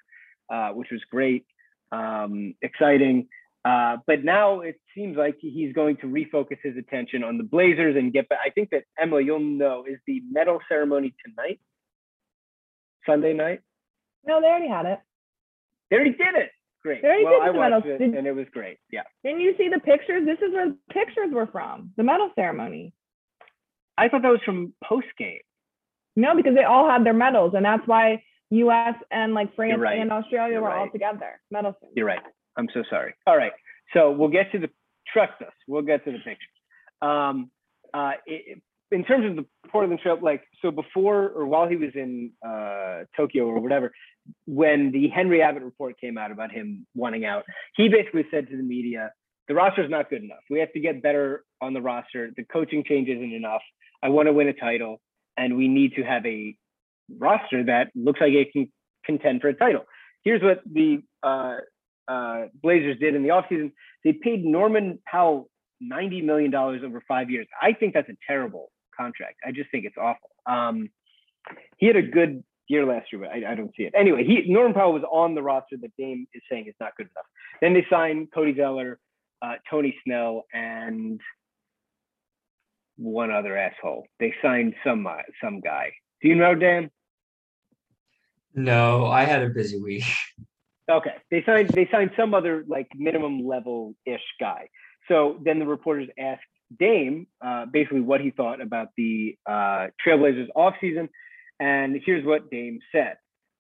[SPEAKER 2] uh, which was great, um, exciting. Uh, but now it seems like he's going to refocus his attention on the Blazers and get back. I think that Emma, you'll know, is the medal ceremony tonight. Sunday night?
[SPEAKER 3] No, they already had it.
[SPEAKER 2] They already did it. Great.
[SPEAKER 3] They already
[SPEAKER 2] well,
[SPEAKER 3] did
[SPEAKER 2] I
[SPEAKER 3] the
[SPEAKER 2] watched
[SPEAKER 3] medals.
[SPEAKER 2] it
[SPEAKER 3] Did-
[SPEAKER 2] and it was great. Yeah.
[SPEAKER 3] Didn't you see the pictures? This is where the pictures were from, the medal ceremony.
[SPEAKER 2] I thought that was from post game.
[SPEAKER 3] No, because they all had their medals, and that's why U.S. and like France
[SPEAKER 2] right.
[SPEAKER 3] and Australia
[SPEAKER 2] You're
[SPEAKER 3] were all together. Medal.
[SPEAKER 2] You're right. I'm so sorry. All right. So we'll get to the trust us. We'll get to the pictures. Um, uh, it, in terms of the Portland Trail, like so before or while he was in uh, Tokyo or whatever, when the Henry Abbott report came out about him wanting out, he basically said to the media, "The roster is not good enough. We have to get better on the roster. The coaching change isn't enough. I want to win a title, and we need to have a roster that looks like it can contend for a title." Here's what the uh, uh, Blazers did in the offseason. They paid Norman Powell $90 million over five years. I think that's a terrible contract. I just think it's awful. Um, he had a good year last year, but I, I don't see it. Anyway, he Norman Powell was on the roster that Dame is saying is not good enough. Then they signed Cody Zeller, uh, Tony Snell, and one other asshole. They signed some uh, some guy. Do you know Dan?
[SPEAKER 4] No, I had a busy week.
[SPEAKER 2] Okay, they signed they signed some other like minimum level ish guy. So then the reporters asked Dame uh, basically what he thought about the uh, Trailblazers offseason. And here's what Dame said.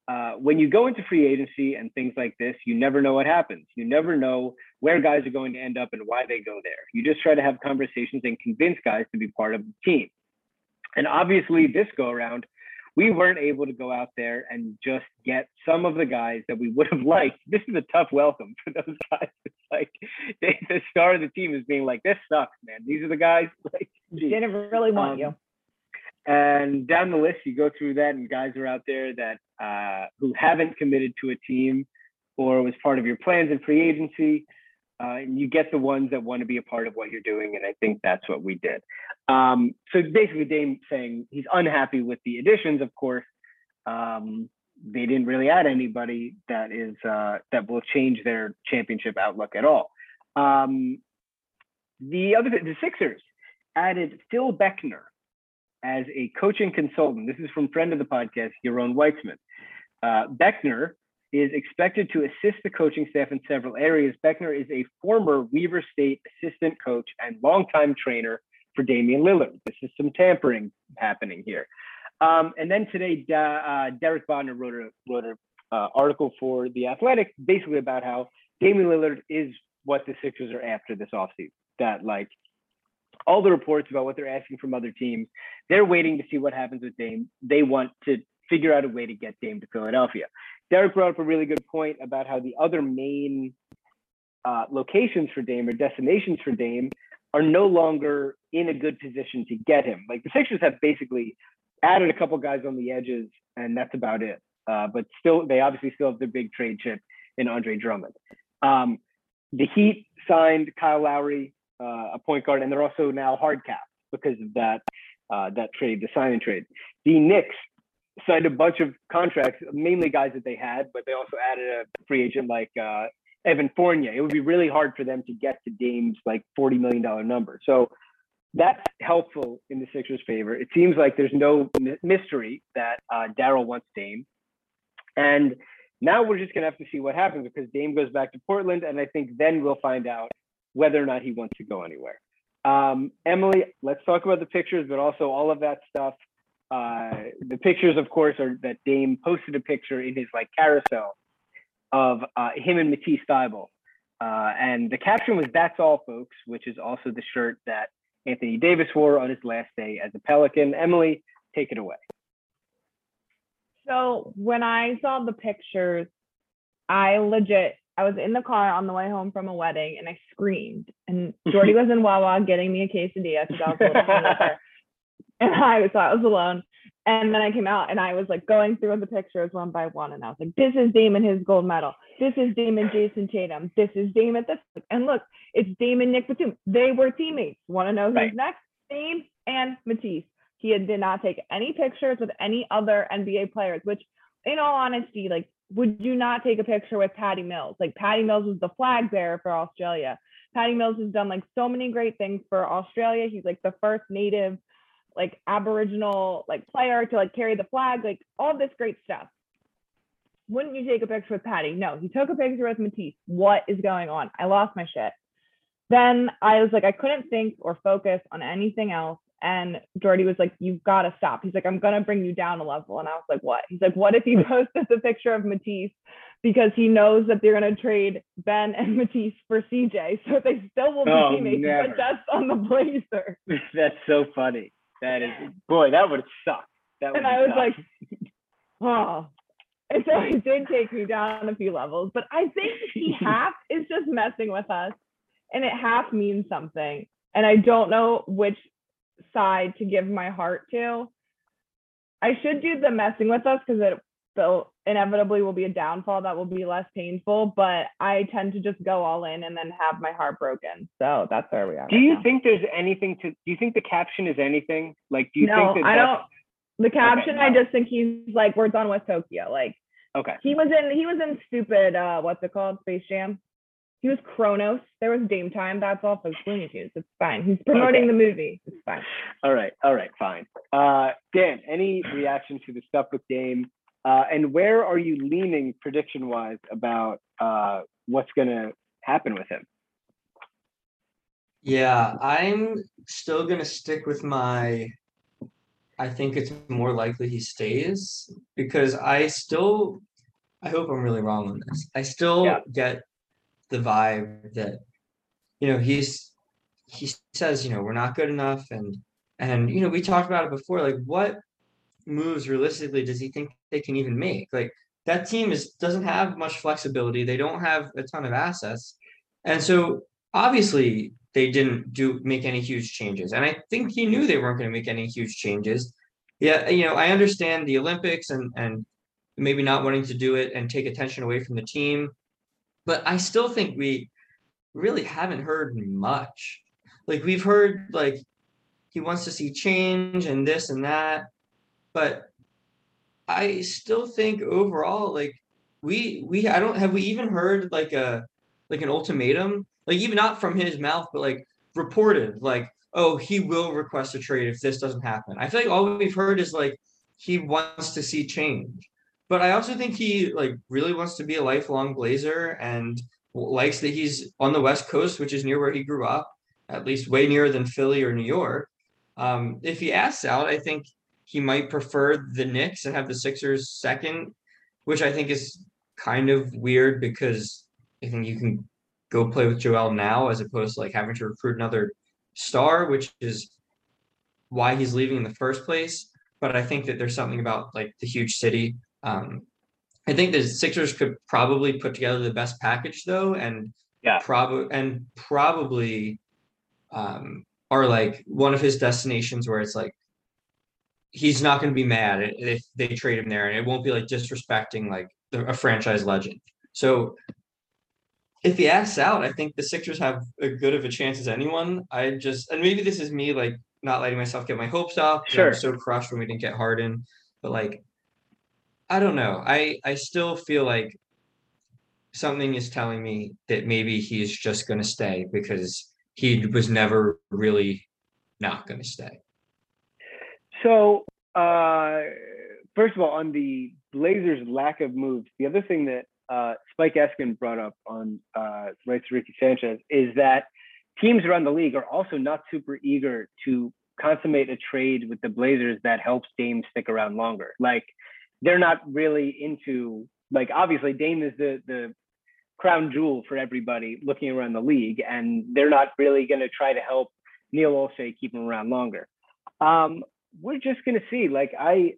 [SPEAKER 2] Uh, when you go into free agency and things like this, you never know what happens. You never know where guys are going to end up and why they go there. You just try to have conversations and convince guys to be part of the team. And obviously, this go around, we weren't able to go out there and just get some of the guys that we would have liked. This is a tough welcome for those guys. It's like they, the star of the team is being like, "This sucks, man. These are the guys." Like, geez.
[SPEAKER 3] Didn't really want
[SPEAKER 2] Um,
[SPEAKER 3] you.
[SPEAKER 2] And down the list, you go through that, and guys are out there that uh, who haven't committed to a team or was part of your plans in free agency. Uh, and you get the ones that want to be a part of what you're doing, and I think that's what we did. Um, so basically, Dame saying he's unhappy with the additions. Of course, um, they didn't really add anybody that is uh, that will change their championship outlook at all. Um, the other, the Sixers added Phil Beckner as a coaching consultant. This is from friend of the podcast, Yaron Weitzman. Uh, Beckner is expected to assist the coaching staff in several areas. Beckner is a former Weber State assistant coach and longtime trainer for Damian Lillard. This is some tampering happening here. Um, and then today, uh, Derek Bodner wrote wrote an uh, article for The Athletic, basically about how Damian Lillard is what the Sixers are after this offseason. That like all the reports about what they're asking from other teams, they're waiting to see what happens with Dame. They want to figure out a way to get Dame to Philadelphia. Derek brought up a really good point about how the other main uh, locations for Dame or destinations for Dame are no longer in a good position to get him. Like the Sixers have basically added a couple guys on the edges, and that's about it. Uh, but still, they obviously still have their big trade chip in Andre Drummond. Um, the Heat signed Kyle Lowry, uh, a point guard, and they're also now hard capped because of that uh, that trade, the sign and trade. The Knicks signed a bunch of contracts, mainly guys that they had, but they also added a free agent like uh, Evan Fournier. It would be really hard for them to get to Dame's like forty million dollar number. So that's helpful in the Sixers' favor. It seems like there's no my- mystery that uh, Daryl wants Dame, and now we're just gonna have to see what happens because Dame goes back to Portland, and I think then we'll find out whether or not he wants to go anywhere. Um, Emily, let's talk about the pictures, but also all of that stuff. Uh, the pictures, of course, are that Dame posted a picture in his like carousel of uh, him and Matisse Thybulle. Uh, and the caption was "That's all, folks," which is also the shirt that Anthony Davis wore on his last day as a Pelican. Emily, take it away.
[SPEAKER 3] So when I saw the pictures, I legit I was in the car on the way home from a wedding and I screamed. And Jordy was in Wawa getting me a quesadilla because I was a little her. And I thought I was alone. And then I came out and I was like going through the pictures one by one. And I was like, this is Damon his gold medal. This is Damon Jayson Tatum. This is Damon this. And look, it's Damon Nick Batum. They were teammates. Want to know who's
[SPEAKER 2] Right.
[SPEAKER 3] next? Dame and Matisse. He did not take any pictures with any other NBA players, which in all honesty, like, would you not take a picture with Patty Mills? Like Patty Mills was the flag bearer for Australia. Patty Mills has done like so many great things for Australia. He's like the first native like Aboriginal like player to like carry the flag, like all this great stuff. Wouldn't you take a picture with Patty? No, he took a picture with Matisse. What is going on? I lost my shit. Then I was like, I couldn't think or focus on anything else. And Jordy was like, You've got to stop. He's like, I'm going to bring you down a level. And I was like, What? He's like, What if he posted the picture of Matisse because he knows that they're going to trade Ben and Matisse for CJ. So they still will be
[SPEAKER 2] Oh,
[SPEAKER 3] teammates,
[SPEAKER 2] never.
[SPEAKER 3] but just on the Blazers.
[SPEAKER 2] That's so funny. That is boy, that would suck. That would
[SPEAKER 3] And I was like, Oh. And so it did take me down a few levels. But I think he half is just messing with us. And it half means something. And I don't know which side to give my heart to. I should do the messing with us because it will inevitably will be a downfall that will be less painful. But I tend to just go all in and then have my heart broken. So that's where we are.
[SPEAKER 2] do
[SPEAKER 3] right
[SPEAKER 2] you
[SPEAKER 3] now.
[SPEAKER 2] think there's anything to do you think the caption is anything? Like do you
[SPEAKER 3] no,
[SPEAKER 2] think that
[SPEAKER 3] I don't. The caption, I
[SPEAKER 2] no.
[SPEAKER 3] just think he's like, we're done with Tokyo. Like
[SPEAKER 2] okay.
[SPEAKER 3] he was in, he was in stupid, uh, what's it called, Space Jam. He was Chronos. There was Dame Time. That's off of Looney Tunes. It's fine. He's promoting
[SPEAKER 2] Okay.
[SPEAKER 3] the movie. It's fine.
[SPEAKER 2] All right, all right, fine. Uh Dan, any reaction to the stuff with Dame? Uh and where are you leaning prediction wise about uh what's gonna happen with him?
[SPEAKER 4] Yeah, I'm still gonna stick with my. I think it's more likely he stays because I still. I hope I'm really wrong on this. I still
[SPEAKER 2] Yeah.
[SPEAKER 4] get the vibe that, you know, he's he says, you know, we're not good enough, and and you know, we talked about it before. Like, what moves realistically does he think they can even make? Like that team is doesn't have much flexibility. They don't have a ton of assets, and so obviously they didn't do make any huge changes. And i think he knew they weren't going to make any huge changes. Yeah you know i understand the olympics and and maybe not wanting to do it and take attention away from the team. But i still think we really haven't heard much. Like we've heard like he wants to see change and this and that but i still think overall like we we i don't have we even heard like a like an ultimatum? Like even not from his mouth but like reported like oh he will request a trade if this doesn't happen. I feel like all we've heard is like he wants to see change. But i also think he like really wants to be a lifelong blazer and likes that he's on the west coast which is near where he grew up at least way nearer than philly or new york. Um, if he asks out i think he might prefer the Knicks and have the Sixers second, which I think is kind of weird because I think you can go play with Joel now as opposed to like having to recruit another star, which is why he's leaving in the first place. But I think that there's something about like the huge city. Um, I think the Sixers could probably put together the best package though, and
[SPEAKER 2] Yeah.
[SPEAKER 4] probably and probably um, are like one of his destinations where it's like he's not going to be mad if they trade him there, and it won't be like disrespecting like a franchise legend. So if he asks out, I think the Sixers have as good of a chance as anyone. I just and maybe this is me like not letting myself get my hopes up. 'cause I was so crushed when we didn't get Harden, but like I don't know. I I still feel like something is telling me that maybe he's just going to stay because he was never really not going to stay.
[SPEAKER 2] So, uh, first of all, on the Blazers' lack of moves, the other thing that uh, Spike Eskin brought up on uh, Rights to Ricky Sanchez is that teams around the league are also not super eager to consummate a trade with the Blazers that helps Dame stick around longer. Like, they're not really into like obviously Dame is the the crown jewel for everybody looking around the league, and they're not really going to try to help Neil Olshey keep him around longer. Um, we're just going to see. Like I,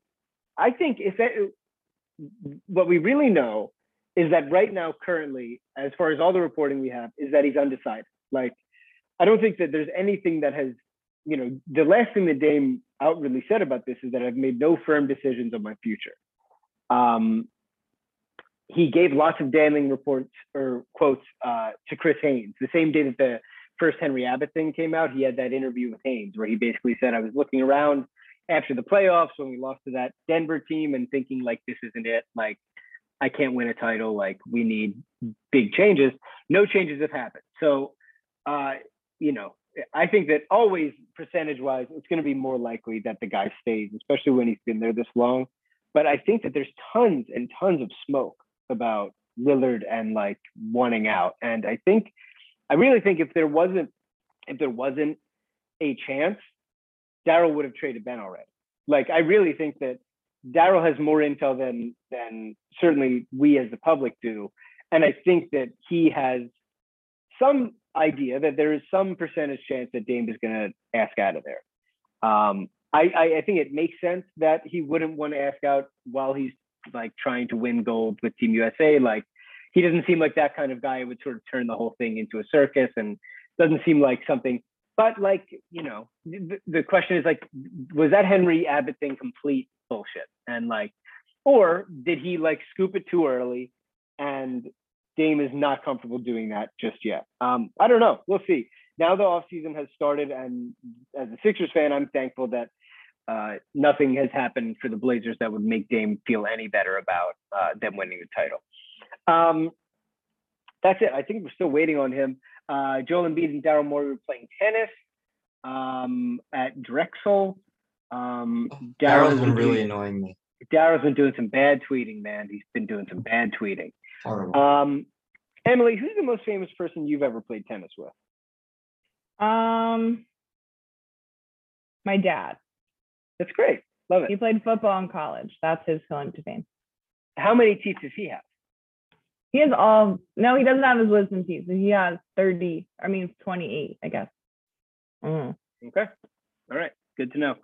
[SPEAKER 2] I think if that, what we really know is that right now, currently, as far as all the reporting we have, is that he's undecided. Like I don't think that there's anything that has, you know, the last thing that Dame outwardly said about this is that I've made no firm decisions on my future. Um, he gave lots of damning reports or quotes uh, to Chris Haynes the same day that the first Henry Abbott thing came out. He had that interview with Haynes where he basically said, I was looking around after the playoffs when we lost to that Denver team and thinking, like, this isn't it. Like, I can't win a title. Like, we need big changes. No changes have happened. So, uh, you know, I think that always percentage wise, it's going to be more likely that the guy stays, especially when he's been there this long. But I think that there's tons and tons of smoke about Lillard and like wanting out. And I think, I really think if there wasn't, if there wasn't a chance, Daryl would have traded Ben already. Like I really think that Daryl has more intel than than certainly we as the public do, and I think that he has some idea that there is some percentage chance that Dame is going to ask out of there. Um, I, I I think it makes sense that he wouldn't want to ask out while he's like trying to win gold with Team USA. Like he doesn't seem like that kind of guy who would sort of turn the whole thing into a circus and doesn't seem like something but like you know the, the question is like was that henry abbott thing complete bullshit? And like or did he like scoop it too early and dame is not comfortable doing that just yet? Um i don't know. We'll see. Now the offseason has started and as a sixers fan i'm thankful that uh, nothing has happened for the blazers that would make dame feel any better about uh, them winning the title. Um that's it. I think we're still waiting on him uh, Joel Embiid and Daryl Morey were playing tennis um, at Drexel. Um,
[SPEAKER 4] Daryl's been
[SPEAKER 2] been
[SPEAKER 4] really
[SPEAKER 2] doing-
[SPEAKER 4] annoying me.
[SPEAKER 2] Daryl's been doing some bad tweeting, man. He's been doing some bad tweeting.
[SPEAKER 4] Horrible.
[SPEAKER 2] Um, Emily, who's the most famous person you've ever played tennis with?
[SPEAKER 3] Um, my dad.
[SPEAKER 2] That's great. Love it.
[SPEAKER 3] He played football in college. That's his claim to fame.
[SPEAKER 2] How many teeth does he have?
[SPEAKER 3] He has all. No, he doesn't have his wisdom teeth. He has thirty. I mean, twenty-eight. I guess. Mm.
[SPEAKER 2] Okay. All right. Good to know.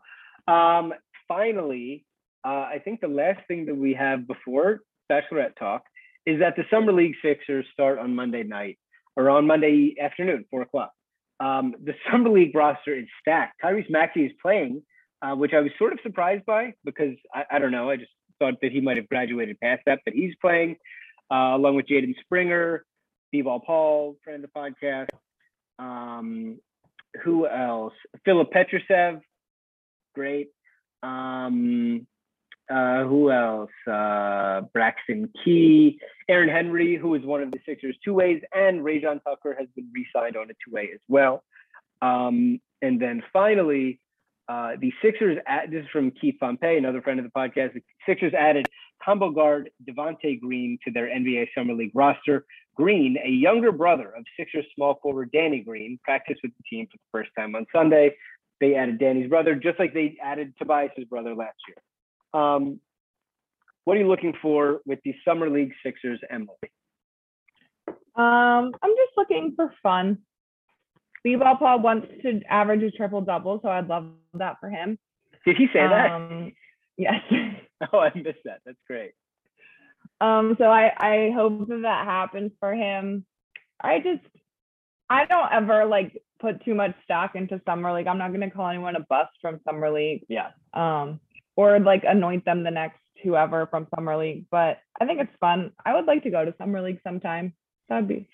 [SPEAKER 2] Um, finally, uh, I think the last thing that we have before Bachelorette Talk is that the Summer League Sixers start on Monday night or on Monday afternoon, four o'clock. Um, the Summer League roster is stacked. Tyrese Maxey is playing, uh, which I was sort of surprised by because I, I don't know. I just thought that he might have graduated past that, but he's playing uh, along with Jaden Springer, Steve-Ball Paul, friend of the podcast. Um, who else? Filip Petrusev, great. Um, uh, who else? Uh, Braxton Key, Aaron Henry, who is one of the Sixers two ways, and Rayjon Tucker has been re-signed on a two way as well. Um, and then finally, uh, the Sixers. This is from Keith Pompey, another friend of the podcast. The Sixers added combo guard Devontae Green to their NBA Summer League roster. Green, a younger brother of Sixers small forward Danny Green, practiced with the team for the first time on Sunday. They added Danny's brother, just like they added Tobias's brother last year. Um, what are you looking for with the Summer League Sixers, Emily?
[SPEAKER 3] Um, I'm just looking for fun. Steve-Ball Paul wants to average a triple double, so I'd love that for him.
[SPEAKER 2] Did he say that?
[SPEAKER 3] Yes.
[SPEAKER 2] Oh, I missed that. That's great.
[SPEAKER 3] Um, so I, I hope that that happens for him. I just, I don't ever like put too much stock into summer league. I'm not gonna call anyone a bust from summer league.
[SPEAKER 2] Yeah.
[SPEAKER 3] Um, or like anoint them the next whoever from summer league. But I think it's fun. I would like to go to summer league sometime. That'd be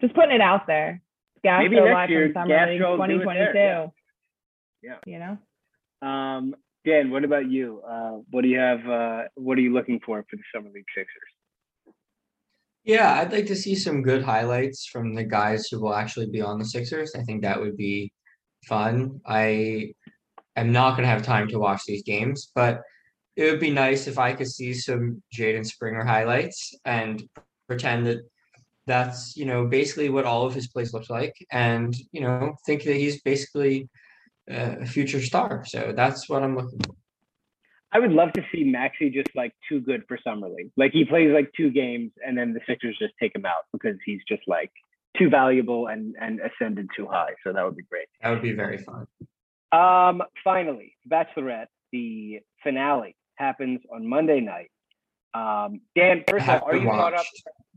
[SPEAKER 3] just putting it out there. Gastro
[SPEAKER 2] Maybe next year,
[SPEAKER 3] from summer
[SPEAKER 2] Gastro it
[SPEAKER 3] 2022.
[SPEAKER 2] yeah. Yeah.
[SPEAKER 3] You know.
[SPEAKER 2] Um, Dan, what about you? Uh, what do you have? Uh, what are you looking for for the Summer League Sixers?
[SPEAKER 4] Yeah, I'd like to see some good highlights from the guys who will actually be on the Sixers. I think that would be fun. I am not going to have time to watch these games, but it would be nice if I could see some Jaden Springer highlights and pretend that that's, you know, basically what all of his plays looks like and, you know, think that he's basically uh, a future star. So that's what I'm looking for.
[SPEAKER 2] I would love to see Maxey just like too good for Summer League. Like he plays like two games and then the Sixers just take him out because he's just like too valuable and and ascended too high. So that would be great.
[SPEAKER 4] That would be very fun.
[SPEAKER 2] Um, finally, Bachelorette, the finale happens on Monday night. Um, Dan, first of all, are you caught up?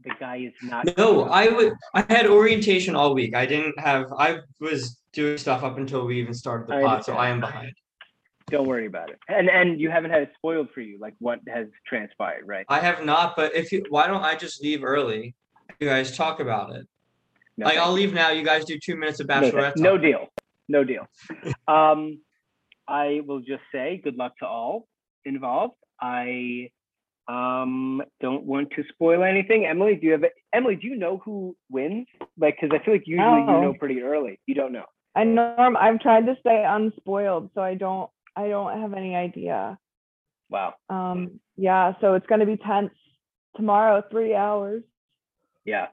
[SPEAKER 2] The guy is not.
[SPEAKER 4] No, I would. I had orientation all week. I didn't have. I was doing stuff up until we even started the
[SPEAKER 2] I
[SPEAKER 4] pod, so. I am behind.
[SPEAKER 2] Don't worry about it. And and you haven't had it spoiled for you, like what has transpired, right?
[SPEAKER 4] I have not. But if you, why don't I just leave early? You guys talk about it.
[SPEAKER 2] No,
[SPEAKER 4] like I'll leave now. You guys do two minutes of bachelorette.
[SPEAKER 2] no
[SPEAKER 4] talk.
[SPEAKER 2] deal. No deal. um, I will just say good luck to all involved. I um don't want to spoil anything. Emily, do you have Emily? Do you know who wins? Like, because I feel like usually you know pretty early. You don't know.
[SPEAKER 3] I norm I've tried to stay unspoiled, so I don't I don't have any idea.
[SPEAKER 2] Wow.
[SPEAKER 3] Um yeah, so it's gonna be tense tomorrow, three hours.
[SPEAKER 2] Yeah.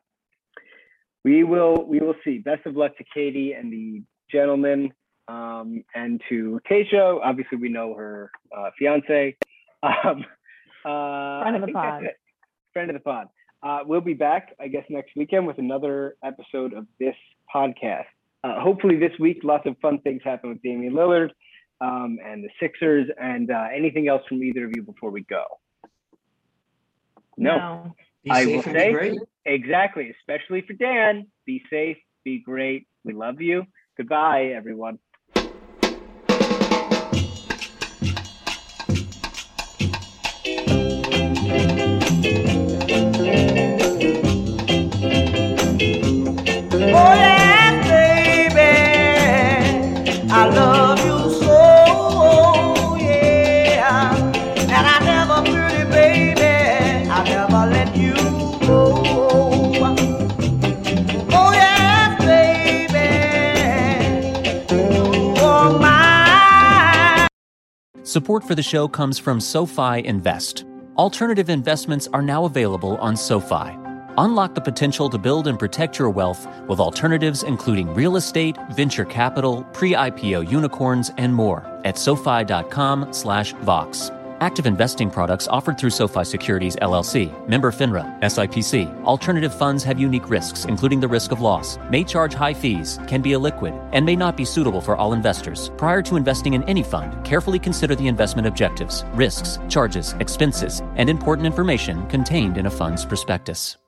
[SPEAKER 2] We will we will see. Best of luck to Katie and the gentleman. Um, and to Keisha, obviously we know her uh, fiance. Um, uh,
[SPEAKER 3] Friend of the
[SPEAKER 2] think
[SPEAKER 3] pod.
[SPEAKER 2] Friend of the pod. Uh, we'll be back, I guess, next weekend with another episode of this podcast. Uh, hopefully, this week, lots of fun things happen with Damian Lillard um, and the Sixers, and uh, anything else from either of you before we go. No.
[SPEAKER 4] Be
[SPEAKER 2] I will say- Exactly, especially for Dan. Be safe, be great. We love you. Goodbye, everyone.
[SPEAKER 1] Support for the show comes from SoFi Invest. Alternative investments are now available on SoFi. Unlock the potential to build and protect your wealth with alternatives including real estate, venture capital, pre-IPO unicorns, and more at sofi.com/vox. Active investing products offered through SoFi Securities LLC, member FINRA, SIPC. Alternative funds have unique risks, including the risk of loss, may charge high fees, can be illiquid, and may not be suitable for all investors. Prior to investing in any fund, carefully consider the investment objectives, risks, charges, expenses, and important information contained in a fund's prospectus.